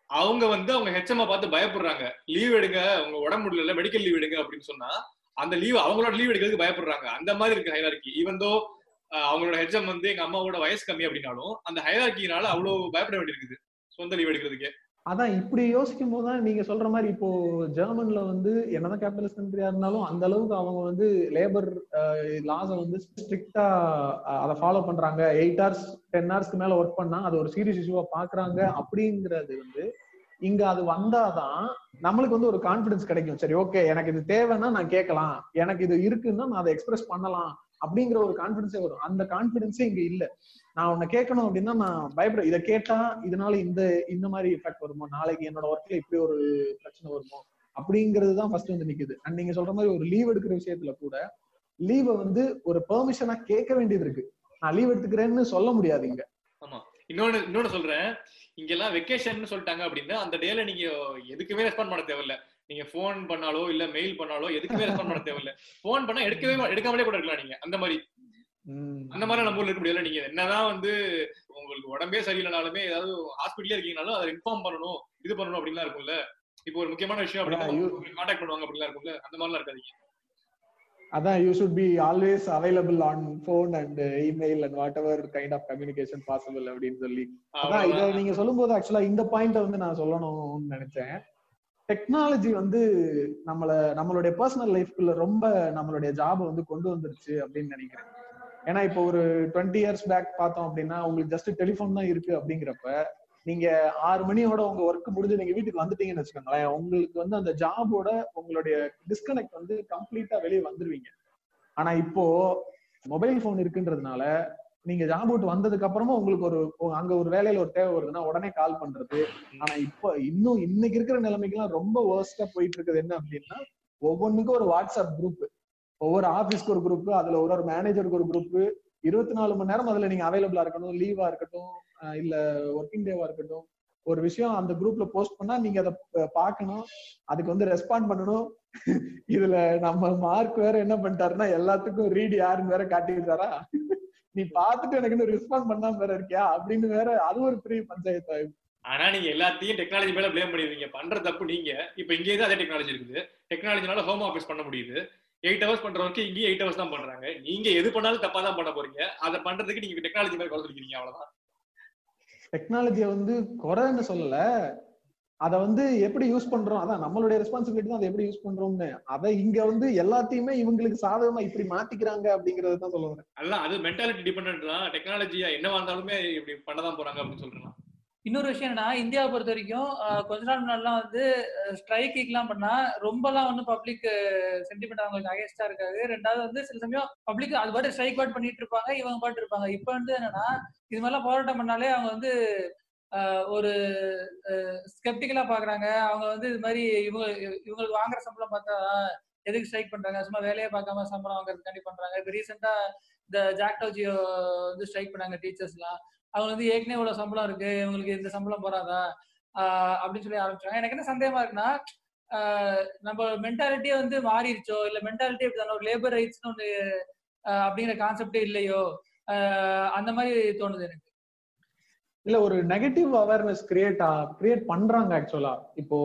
அவங்க வந்து அவங்க ஹெச்எம் பார்த்து பயப்படுறாங்க. லீவ் எடுங்க உங்க உடம்பு முடியல மெடிக்கல் லீவ் எடுங்க அப்படின்னு சொன்னா அந்த லீவ் அவங்களோட லீவ் எடுக்கிறதுக்கு பயப்படுறாங்க. அந்த மாதிரி இருக்கு ஹைரார்கி ஈவன் தோ அவங்களோட ஹெச்எம் வந்து எங்க அம்மாவோட வயசு கம்மி அப்படின்னாலும் அந்த ஹைரார்கினால அவ்வளவு பயப்பட வேண்டியிருக்குது. சொந்த லீவ் எடுக்கிறதுக்கு. அதான் இப்படி யோசிக்கும் போதுதான் நீங்க சொல்ற மாதிரி இப்போ ஜெர்மன்ல வந்து என்னதான் கேபிட்டலிஸ்ட் கண்ட்ரியா இருந்தாலும் அந்த அளவுக்கு அவங்க வந்து லேபர் லாஸ வந்து ஸ்ட்ரிக்டா அதை ஃபாலோ பண்றாங்க. எயிட் ஹவர்ஸ் டென் ஹவர்ஸ்க்கு மேல ஒர்க் பண்ணா அது ஒரு சீரியஸ் இஷ்யூவா பாக்குறாங்க அப்படிங்கிறது வந்து இங்க அது வந்தாதான் நம்மளுக்கு வந்து ஒரு கான்பிடன்ஸ் கிடைக்கும். சரி ஓகே எனக்கு இது தேவைன்னா நான் கேட்கலாம். எனக்கு இது இருக்குன்னா நான் அதை எக்ஸ்பிரஸ் பண்ணலாம் அப்படிங்கிற ஒரு கான்பிடன்ஸே வரும். அந்த கான்பிடன்ஸே இங்க இல்ல. நான் உன்னை கேட்கணும் அப்படின்னா நான் பயப்பட இதை கேட்டா இதனால இந்த இந்த மாதிரி எஃபெக்ட் வருமோ? நாளைக்கு என்னோட ஒர்க்ல இப்படி ஒரு பிரச்சனை வருமோ? அப்படிங்கிறது தான் ஃபர்ஸ்ட் வந்து நிக்குது. அண்ட் நீங்க சொல்ற மாதிரி ஒரு லீவ் எடுக்கிற விஷயத்துல கூட லீவை வந்து ஒரு பெர்மிஷனா கேட்க வேண்டியது இருக்கு. நான் லீவ் எடுத்துக்கிறேன்னு சொல்ல முடியாது இங்க. ஆமா. இன்னொன்னு இன்னொன்னு சொல்றேன். இங்க எல்லாம் வெக்கேஷன் சொல்லிட்டாங்க அப்படின்னா அந்த டேல நீங்க எதுக்குமே ரெஸ்பாண்ட் பண்ண தேவையில்ல. நீங்க போன் பண்ணாலோ இல்ல மெயில் பண்ணாலோ எதுக்குமே ரெஸ்பாண்ட் பண்ண தேவையில்ல. ஃபோன் பண்ணா எடுக்கவே எடுக்காமலே கூட இருக்கலாம் நீங்க. அந்த மாதிரி. அந்த மாதிரி நம்ம ஊர்ல இருக்க முடியல நீங்க என்னதான் வந்து உங்களுக்கு உடம்பே சரியில்லைனாலுமே ஏதாவது ஹாஸ்பிட்டலே இருக்கீங்கனாலும் அதை இன்ஃபார்ம் பண்ணணும் இது பண்ணணும் அப்படின்லாம் இருக்கும்ல. இப்போ ஒரு முக்கியமான விஷயம் அப்படின்னா கான்டாக்ட் பண்ணுவாங்க அப்படிலாம் இருக்கும்ல. அந்த மாதிரிலாம் இருக்காதீங்க. அதான் you should be always available on phone and email and whatever kind of communication possible அப்படின்னு சொல்லி. அதான் இத. நீங்க சொல்லும்போது ஆக்சுவலா இந்த பாயிண்ட வந்து நான் சொல்லணும்னு நினைச்சேன். டெக்னாலஜி வந்து நம்மள நம்மளுடைய பர்சனல் லைஃப்குள்ள ரொம்ப நம்மளுடைய ஜாப வந்து கொண்டு வந்துருச்சு அப்படின்னு நினைக்கிறேன். ஏன்னா இப்போ ஒரு டுவெண்ட்டி இயர்ஸ் பேக் பார்த்தோம் அப்படின்னா உங்களுக்கு ஜஸ்ட் டெலிஃபோன் தான் இருக்கு அப்படிங்கிறப்ப நீங்க ஆறு மணியோட உங்க ஒர்க் முடிஞ்சு நீங்க வீட்டுக்கு வந்துட்டீங்கன்னு வச்சுக்கோங்களேன் உங்களுக்கு வந்து அந்த ஜாபோட உங்களுடைய டிஸ்கனெக்ட் வந்து கம்ப்ளீட்டா வெளியே வந்துருவீங்க. ஆனா இப்போ மொபைல் போன் இருக்குன்றதுனால நீங்க ஜாப் விட்டு வந்ததுக்கு அப்புறமா உங்களுக்கு ஒரு அங்க ஒரு வேலையில ஒரு தேவை வருதுன்னா உடனே கால் பண்றது. ஆனா இப்போ இன்னும் இன்னைக்கு இருக்கிற நிலைமைக்கெல்லாம் ரொம்ப வேர்ஸ்டா போயிட்டு இருக்குது. என்ன அப்படின்னா ஒவ்வொன்றுக்கும் ஒரு வாட்ஸ்அப் குரூப் ஒவ்வொரு ஆபீஸ்க்கு ஒரு குரூப் அதுல ஒரு ஒரு மேனேஜருக்கு ஒரு குரூப் இருபத்தி நாலு மணி நேரம் அதுல நீங்க அவைலபிளா இருக்கணும் லீவா இருக்கட்டும் இல்ல ஒர்க்கிங் டேவா இருக்கட்டும் ஒரு விஷயம் அந்த குரூப்ல போஸ்ட் பண்ணா நீங்க அதை பார்க்கணும் அதுக்கு வந்து ரெஸ்பாண்ட் பண்ணணும். இதுல நம்ம மார்க் வேற என்ன பண்ணிட்டாருன்னா எல்லாத்துக்கும் ரீட் யாருன்னு வேற காட்டிக்கிட்டாரா நீ பாத்துட்டு எனக்கு இன்னும் ரெஸ்பாண்ட் பண்ணாம வேற இருக்கியா? அப்படின்னு வேற அது ஒரு பெரிய பஞ்சாயத்து ஆனா நீங்க எல்லாத்தையும் டெக்னாலஜி மேல பிளேம் பண்ணிடுவீங்க. பண்ற தப்பு நீங்க. இப்ப இங்கே தான் அதே டெக்னாலஜி இருக்குது. டெக்னாலஜினால ஹோம் ஆஃபீஸ் பண்ண முடியுது. எயிட் ஹவர்ஸ் பண்றவங்க இங்கேயும் எயிட் ஹவர்ஸ் தான் பண்றாங்க. நீங்க எது பண்ணாலும் தப்பா தான் பண்ண போறீங்க. அதை பண்றதுக்கு நீங்க டெக்னாலஜி மேல குறை சொல்லிக்கிறீங்க அவ்வளவுதான். டெக்னாலஜியை வந்து குறைன்னு சொல்லல. அத வந்து எப்படி யூஸ் பண்றோம்? அதான் நம்மளுடைய ரெஸ்பான்சிபிலிட்டி தான் அதை எப்படி யூஸ் பண்றோம்னு. அதை இங்க வந்து எல்லாத்தையுமே இவங்களுக்கு சாதகமா இப்படி மாத்திக்கிறாங்க அப்படிங்கறது தான் சொல்ல வரேன். அதெல்லாம் அது மென்டாலிட்டி டிபெண்ட் தான். டெக்னாலஜியா என்னவா இருந்தாலுமே இப்படி பண்ணதான் போறாங்க அப்படின்னு சொல்றேன் இன்னொரு விஷயம் என்னன்னா இந்தியாவை பொறுத்த வரைக்கும் கொஞ்ச நாள் முன்னாடிலாம் வந்து ஸ்ட்ரைக்கிங்லாம் பண்ணா ரொம்பலாம் வந்து பப்ளிக் சென்டிமெண்ட் அவங்களுக்கு அகேன்ஸ்டா இருக்காது. ரெண்டாவது வந்து சில சமயம் பப்ளிக் அது பாட்டு ஸ்ட்ரைக் பாட்டு பண்ணிட்டு இருப்பாங்க இவங்க பாட்டு இருப்பாங்க. இப்போ வந்து என்னன்னா இது மாதிரிலாம் போராட்டம் பண்ணாலே அவங்க வந்து ஒரு ஸ்கெப்டிக்கலா பாக்குறாங்க. அவங்க வந்து இது மாதிரி இவங்க இவங்களுக்கு வாங்குற சம்பளம் பார்த்தா எதுக்கு ஸ்ட்ரைக் பண்றாங்க? சும்மா வேலையே பார்க்காம சம்பளம் வாங்குறதுக்காண்டி பண்றாங்க. இப்ப ரீசெண்டா இந்த ஜாக்டோஜியோ வந்து ஸ்ட்ரைக் பண்ணாங்க டீச்சர்ஸ்லாம் அவங்க வந்து ஏற்கனவே இவ்வளவு சம்பளம் இருக்கு இவங்களுக்கு இந்த சம்பளம் போறாதா? அப்படின்னு சொல்லி ஆரம்பிச்சாங்க எனக்கு என்ன சந்தேகமா இருக்குன்னா நம்ம மென்டாலிட்டியே வந்து மாறிடுச்சோ இல்ல மென்டாலிட்டி இப்படி ஒரு லேபர் ரைட்ஸ்னு ஒண்ணு அப்படிங்கிற கான்செப்டே இல்லையோ? அந்த மாதிரி தோணுது எனக்கு. இல்ல ஒரு நெகட்டிவ் அவேர்னஸ் கிரியேட் கிரியேட் பண்றாங்க ஆக்சுவலா இப்போ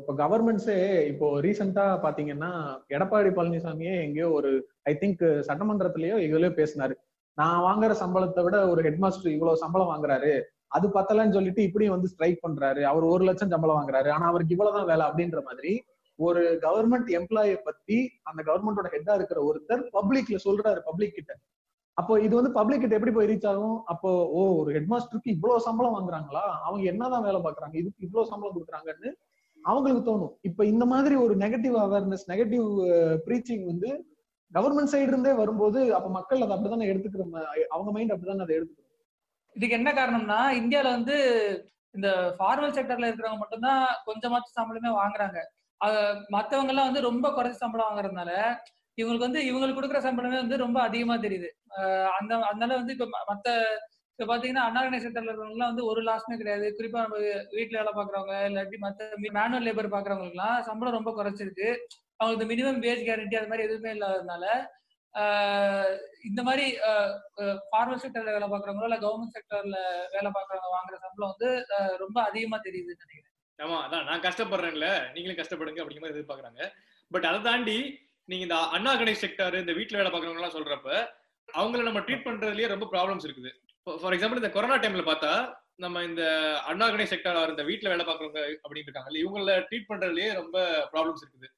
இப்போ கவர்மெண்ட்ஸே இப்போ ரீசெண்டா பாத்தீங்கன்னா எடப்பாடி பழனிசாமியே எங்கேயோ ஒரு ஐ திங்க் சட்டமன்றத்திலயோ எங்கேயோ பேசினாரு. நான் வாங்குற சம்பளத்தை விட ஒரு ஹெட் மாஸ்டர் இவ்வளவு சம்பளம் வாங்குறாரு அது பத்தலன்னு சொல்லிட்டு இப்படியும் வந்து ஸ்ட்ரைக் பண்றாரு. அவர் ஒரு லட்சம் சம்பளம் வாங்குறாரு. ஆனா அவருக்கு இவ்வளவுதான் வேலை அப்படின்ற மாதிரி ஒரு கவர்மெண்ட் எம்ப்ளாயை பத்தி அந்த கவர்மெண்டோட ஹெட்டா இருக்கிற ஒருத்தர் பப்ளிக்ல சொல்றாரு பப்ளிக் கிட்ட. அப்போ இது வந்து பப்ளிக் கிட்ட எப்படி போய் ரீச் ஆகும்? அப்போ ஓ ஒரு ஹெட் மாஸ்டருக்கு இவ்வளவு சம்பளம் வாங்குறாங்களா? அவங்க என்னதான் வேலை பாக்குறாங்க இதுக்கு இவ்வளவு சம்பளம் கொடுக்குறாங்கன்னு அவங்களுக்கு தோணும். இப்ப இந்த மாதிரி ஒரு நெகட்டிவ் அவேர்னஸ் நெகட்டிவ் ப்ரீச்சிங் வந்து கவர்மெண்ட் சைடு இருந்தே வரும்போது அப்ப மக்கள் அதை அப்படித்தானே எடுத்துக்கிற அவங்க மைண்ட் அப்படிதானே அதை எடுத்துக்கிறோம் இதுக்கு என்ன காரணம்னா இந்தியால வந்து இந்த ஃபார்மல் செக்டர்ல இருக்கிறவங்க மட்டும்தான் கொஞ்சமாச்சும் சம்பளமே வாங்குறாங்க. மத்தவங்க எல்லாம் வந்து ரொம்ப குறைச்ச சம்பளம் வாங்குறதுனால இவங்களுக்கு வந்து இவங்களுக்கு கொடுக்குற சம்பளமே வந்து ரொம்ப அதிகமா தெரியுது. அந்த அதனால வந்து இப்ப மத்த இப்ப பாத்தீங்கன்னா அன்னாரணை செக்டர்ல இருக்கிறவங்க வந்து ஒரு லாஸ்மே கிடையாது. குறிப்பா நம்ம வீட்டுல வேலை பாக்குறவங்க இல்லாட்டி மத்த மேனுவல் லேபர் பாக்குறவங்களுக்கு எல்லாம் சம்பளம் ரொம்ப குறைச்சிருக்கு அவங்களுக்கு மினிமம் வேஜ் கேரண்டி அது மாதிரி எதுவுமே இல்லாததுனால இந்த மாதிரி ஃபார்மல் செக்டர்ல வேலை பார்க்குறவங்களோ இல்ல கவர்மெண்ட் செக்டர்ல வேலை பார்க்குறவங்க வாங்குற சம்பளம் வந்து ரொம்ப அதிகமா தெரியுதுன்னு நினைக்கிறேன். ஆமா அதான் நான் கஷ்டப்படுறேன்ல. நீங்களும் கஷ்டப்படுங்க அப்படிங்கிற மாதிரி எதிர்பார்க்குறாங்க. பட் அதை தாண்டி நீங்க இந்த அண்ணா கணேஷ் செக்டர் இந்த வீட்டுல வேலை பார்க்குறவங்க எல்லாம் சொல்றப்ப அவங்கள நம்ம ட்ரீட் பண்றதுலயே ரொம்ப ப்ராப்ளம்ஸ் இருக்குது. ஃபார் எக்ஸாம்பிள் இந்த கொரோனா டைம்ல பார்த்தா நம்ம இந்த அண்ணா கணேஷ் செக்டர் இந்த வீட்டுல வேலை பார்க்குறவங்க அப்படின்னு இருக்காங்கல்ல இவங்கள ட்ரீட் பண்றதுலயே ரொம்ப ப்ராப்ளம்ஸ் இருக்குது.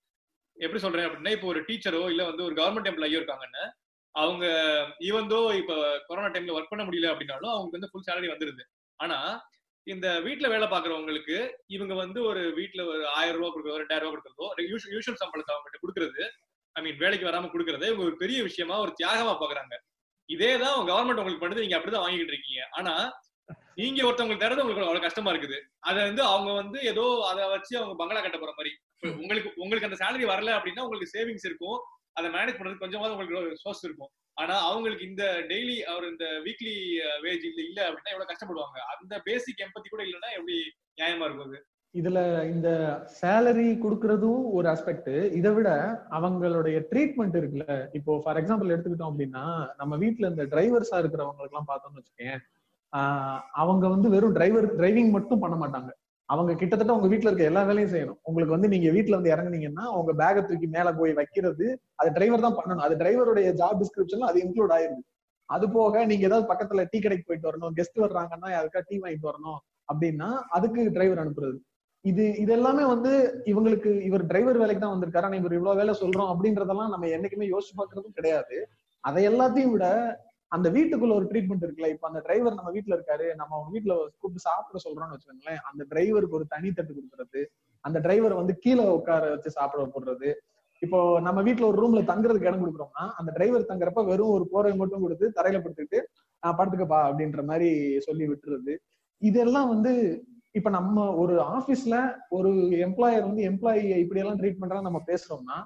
எப்படி சொல்றேன் அப்படின்னா இப்போ ஒரு டீச்சரோ இல்ல வந்து ஒரு கவர்மெண்ட் எம்ப்ளாயோ இருக்காங்கன்னு அவங்க ஈவந்தோ இப்ப கொரோனா டைம்ல ஒர்க் பண்ண முடியல அப்படின்னாலும் அவங்களுக்கு வந்து ஃபுல் சேலரி வந்துருது. ஆனா இந்த வீட்டுல வேலை பாக்குறவங்களுக்கு இவங்க வந்து ஒரு வீட்டுல ஒரு ஆயிரம் ரூபாய் கொடுக்குறதோ ரெண்டாயிரம் ரூபாய் கொடுக்குறதோ யூஷுவல் சம்பளத்தை அவங்ககிட்ட கொடுக்குறது ஐ மீன் வேலைக்கு வராம கொடுக்குறது இவங்க ஒரு பெரிய விஷயமா ஒரு தியாகமா பாக்குறாங்க இதே தான் கவர்மெண்ட் உங்களுக்கு பண்ணுது நீங்க அப்படிதான் வாங்கிட்டு இருக்கீங்க. ஆனா நீங்க ஒருத்தவங்களுக்கு தரது உங்களுக்கு அவ்வளவு கஷ்டமா இருக்குது. அத வந்து அவங்க வந்து ஏதோ அதை வச்சு அவங்க பங்களா கட்ட போற மாதிரி உங்களுக்கு உங்களுக்கு அந்த சேலரி வரல அப்படின்னா உங்களுக்கு சேவிங்ஸ் இருக்கும். அதை மேனேஜ் பண்றது கொஞ்சமாவது உங்களுக்கு சோர்ஸ் இருக்கும். ஆனா அவங்களுக்கு இந்த டெய்லி அவர் இந்த வீக்லி வேஜ் இல்ல இல்ல அப்படின்னா எவ்வளவு கஷ்டப்படுவாங்க? அந்த பேசிக் எம்பத்தி கூட இல்லைன்னா எப்படி நியாயமா இருக்கும் அது? இதுல இந்த சேலரி கொடுக்கறதும் ஒரு ஆஸ்பெக்ட் இதை விட அவங்களுடைய ட்ரீட்மெண்ட் இருக்குல்ல. இப்போ ஃபார் எக்ஸாம்பிள் எடுத்துக்கிட்டோம் அப்படின்னா நம்ம வீட்ல இந்த டிரைவர்ஸா இருக்கிறவங்களுக்கு எல்லாம் பார்த்தோம்னு வச்சுக்கேன் அவங்க வந்து வெறும் டிரைவர் டிரைவிங் மட்டும் பண்ண மாட்டாங்க. அவங்க கிட்டத்தட்ட உங்க வீட்டுல இருக்க எல்லா வேலையும் செய்யணும். உங்களுக்கு வந்து நீங்க வீட்டுல வந்து இறங்குனீங்கன்னா உங்க பேகை தூக்கி மேல போய் வைக்கிறது அது டிரைவர் தான் பண்ணணும். அது டிரைவருடைய ஜாப் டிஸ்கிரிப்ஷன்ல அது இன்க்ளூட் ஆயிருது. அது போக நீங்க ஏதாவது பக்கத்துல டீ கடைக்கு போயிட்டு வரணும் கெஸ்ட் வர்றாங்கன்னா யாருக்கா டீ வாங்கிட்டு வரணும் அப்படின்னா அதுக்கு டிரைவர் அனுப்புறது. இது இது எல்லாமே வந்து இவங்களுக்கு இவர் டிரைவர் வேலைக்கு தான் வந்திருக்காரு. ஆனா இவர் இவ்வளவு வேலை சொல்றோம் அப்படின்றதெல்லாம் நம்ம என்னைக்குமே யோசிச்சு பாக்குறதும் கிடையாது. அதை எல்லாத்தையும் விட அந்த வீட்டுக்குள்ள ஒரு ட்ரீட்மெண்ட் இருக்குல்ல. இப்ப அந்த டிரைவர் நம்ம வீட்டுல இருக்காரு. நம்ம அவங்க வீட்டுல கூப்பிட்டு சாப்பிட சொல்றோம்னு வச்சுக்கோங்களேன். அந்த டிரைவருக்கு ஒரு தனி தட்டு கொடுக்கறது. அந்த டிரைவர் வந்து கீழே உட்கார வச்சு சாப்பிட போடுறது. இப்போ நம்ம வீட்டுல ஒரு ரூம்ல தங்குறதுக்கு இடம் கொடுக்குறோம்னா அந்த டிரைவர் தங்குறப்ப வெறும் ஒரு போரை மட்டும் கொடுத்து தரையில படுத்துக்கிட்டு நான் படுத்துக்கப்பா அப்படின்ற மாதிரி சொல்லி விட்டுறது. இதெல்லாம் வந்து இப்ப நம்ம ஒரு ஆபீஸ்ல ஒரு எம்ப்ளாயர் வந்து எம்ப்ளாயி இப்படி எல்லாம் ட்ரீட் பண்றா நம்ம பேசுறோம்னா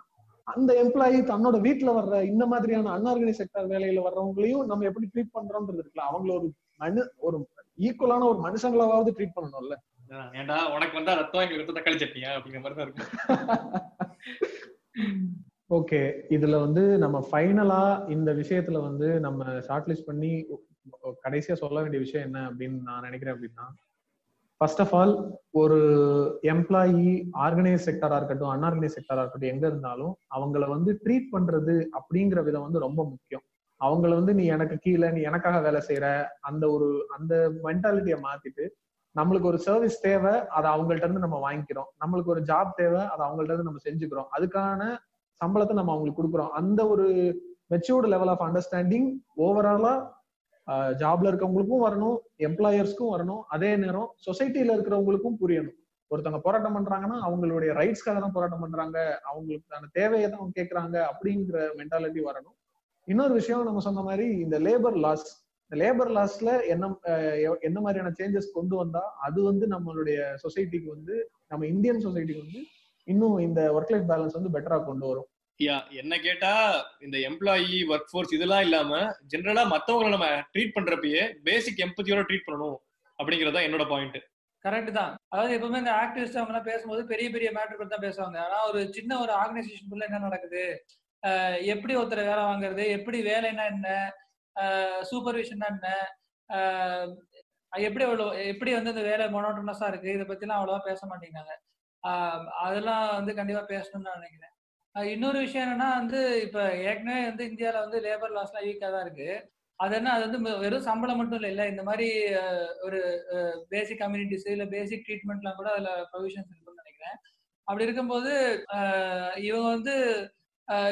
அந்த எம்ப்ளாயி தன்னோட வீட்டுல வர்ற இந்த மாதிரியான அன்ஆர்கனைஸ் செக்டர் வேலையில வர்றவங்களையும் நம்ம எப்படி ட்ரீட் பண்றோம்ன்றது இருக்குல்ல அவங்கள ஒரு மனு ஒரு ஈக்குவலான ஒரு மனுஷங்களாவது ட்ரீட் பண்ணணும்ல. ஏன்டா உனக்கு வந்தா ரத்தம் எங்களுக்கு ரத்தம் தக்காளி சட்னியா அப்படிங்கிற மாதிரி தான் இருக்கும். ஓகே இதுல வந்து நம்ம ஃபைனலா இந்த விஷயத்துல வந்து நம்ம ஷார்ட் லிஸ்ட் பண்ணி கடைசியா சொல்ல வேண்டிய விஷயம் என்ன அப்படின்னு நான் நினைக்கிறேன் அப்படின்னா ஃபர்ஸ்ட் ஆஃப் ஆல் ஒரு எம்ப்ளாயி ஆர்கனைஸ் செக்டரா இருக்கட்டும் அன்ஆர்கனைஸ் செக்டரா இருக்கட்டும் எங்க இருந்தாலும் அவங்கள வந்து ட்ரீட் பண்றது அப்படிங்கிற விதம் வந்து ரொம்ப முக்கியம். அவங்கள வந்து நீ எனக்கு கீழே நீ எனக்காக வேலை செய்யற அந்த ஒரு அந்த மென்டாலிட்டியை மாத்திட்டு நம்மளுக்கு ஒரு சர்வீஸ் தேவை அதை அவங்கள்ட்ட இருந்து நம்ம வாங்கிக்கிறோம். நம்மளுக்கு ஒரு ஜாப் தேவை அதை அவங்கள்ட்ட இருந்து நம்ம செஞ்சுக்கிறோம். அதுக்கான சம்பளத்தை நம்ம அவங்களுக்கு கொடுக்குறோம். அந்த ஒரு மெச்சூர்டு லெவல் ஆஃப் அண்டர்ஸ்டாண்டிங் ஓவராலா ஜாப்ல இருக்கவங்களுக்கும் வரணும் எம்ப்ளாயர்ஸ்க்கும் வரணும். அதே நேரம் சொசைட்டில இருக்கிறவங்களுக்கும் புரியணும். ஒருத்தவங்க போராட்டம் பண்றாங்கன்னா அவங்களுடைய ரைட்ஸ்க்காக தான் போராட்டம் பண்றாங்க. அவங்களுக்கான தேவையை தான் அவங்க கேட்கறாங்க அப்படிங்கிற மென்டாலிட்டி வரணும். இன்னொரு விஷயம் நம்ம சொன்ன மாதிரி இந்த லேபர் லாஸ் இந்த லேபர் லாஸ்ல என்ன என்ன மாதிரியான சேஞ்சஸ் கொண்டு வந்தா அது வந்து நம்மளுடைய சொசைட்டிக்கு வந்து நம்ம இந்தியன் சொசைட்டிக்கு வந்து இன்னும் இந்த ஒர்க் லைஃப் பேலன்ஸ் வந்து பெட்டரா கொண்டு வரும். யா என்ன கேட்டா இந்த எம்ப்ளாயி ஒர்க் ஃபோர்ஸ் இதெல்லாம் இல்லாம ஜென்ரலா மத்தவங்களை நம்ம ட்ரீட் பண்றப்பயே பேசிக் எம்பத்தியோட ட்ரீட் பண்ணணும் அப்படிங்கறதா என்னோட பாயிண்ட் கரெக்ட் தான். அதாவது எப்பவுமே இந்த ஆக்டிவிஸ்ட் அவங்க எல்லாம் பேசும்போது பெரிய பெரிய மேட்டர் தான் பேசுவாங்க. ஆனா ஒரு சின்ன ஒரு ஆர்கனைசேஷனுக்குள்ள என்ன நடக்குது? எப்படி ஒருத்தர் வேலை வாங்குறது? எப்படி வேலைன்னா என்ன? சூப்பர்விஷன்னா என்ன? எப்படி அவ்வளோ எப்படி வந்து இந்த வேலை மொனோட்டனஸா இருக்கு? இதை பத்திலாம் அவ்வளவா பேச மாட்டேங்கிறாங்க. அதெல்லாம் வந்து கண்டிப்பா பேசணும்னு நான் நினைக்கிறேன். இன்னொரு விஷயம் என்னன்னா வந்து இப்ப ஏற்கனவே வந்து இந்தியாவில வந்து லேபர் லாஸ்லாம் வீக்கா தான் இருக்கு. அது என்ன அது வந்து வெறும் சம்பளம் மட்டும் இல்லை இல்ல இந்த மாதிரி ஒரு பேசிக் கம்யூனிட்டிஸ் இல்ல பேசிக் ட்ரீட்மெண்ட்லாம் கூட அதுல ப்ரொவிஷன்ஸ் இருக்குன்னு நினைக்கிறேன். அப்படி இருக்கும்போது இவங்க வந்து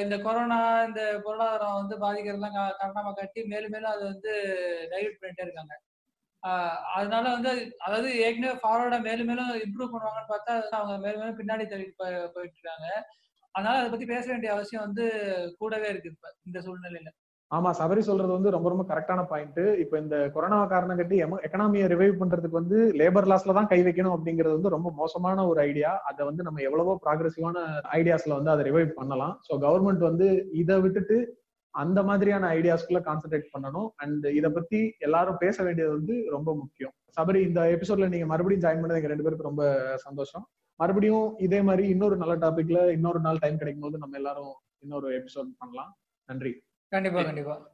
இந்த கொரோனா இந்த பொருளாதாரம் வந்து பாதிக்கிறதுலாம் காரணமாக காட்டி மேலும் மேலும் அதை வந்து டைவெர்ட் பண்ணிட்டே இருக்காங்க. அதனால வந்து அதாவது ஏற்கனவே ஃபார்வர்டா மேலும் மேலும் இம்ப்ரூவ் பண்ணுவாங்கன்னு பார்த்தா அவங்க மேலும் மேலும் பின்னாடி தள்ளிட்டு போயிட்டு இருக்காங்க. அதனால அதை பத்தி பேச வேண்டிய அவசியம் வந்து கூடவே இருக்கு இப்ப இந்த சூழ்நிலையில. ஆமா சபரி சொல்றது வந்து ரொம்ப ரொம்ப கரெக்டான பாயிண்ட் இப்ப இந்த கொரோனா காரணம் கட்டி எக்கனாமியை ரிவைவ் பண்றதுக்கு வந்து லேபர் லாஸ்ல தான் கை வைக்கணும் அப்படிங்கிறது வந்து ரொம்ப மோசமான ஒரு ஐடியா அதை வந்து நம்ம எவ்வளவோ ப்ராக்ரஸிவான ஐடியாஸ்ல வந்து அதை ரிவைவ் பண்ணலாம். ஸோ கவர்மெண்ட் வந்து இதை விட்டுட்டு அந்த மாதிரியான ஐடியாஸ்குள்ள கான்சென்ட்ரேட் பண்ணணும். அண்ட் இதை பத்தி எல்லாரும் பேச வேண்டியது வந்து ரொம்ப முக்கியம். சபரி இந்த எபிசோட்ல நீங்க மறுபடியும் ஜாயின் பண்ணது எங்க ரெண்டு பேருக்கு ரொம்ப சந்தோஷம். மறுபடியும் இதே மாதிரி இன்னொரு நல்ல டாபிக்ல இன்னொரு நாள் டைம் கிடைக்கும் போது நம்ம எல்லாரும் இன்னொரு எபிசோட் பண்ணலாம். நன்றி. கண்டிப்பா கண்டிப்பா.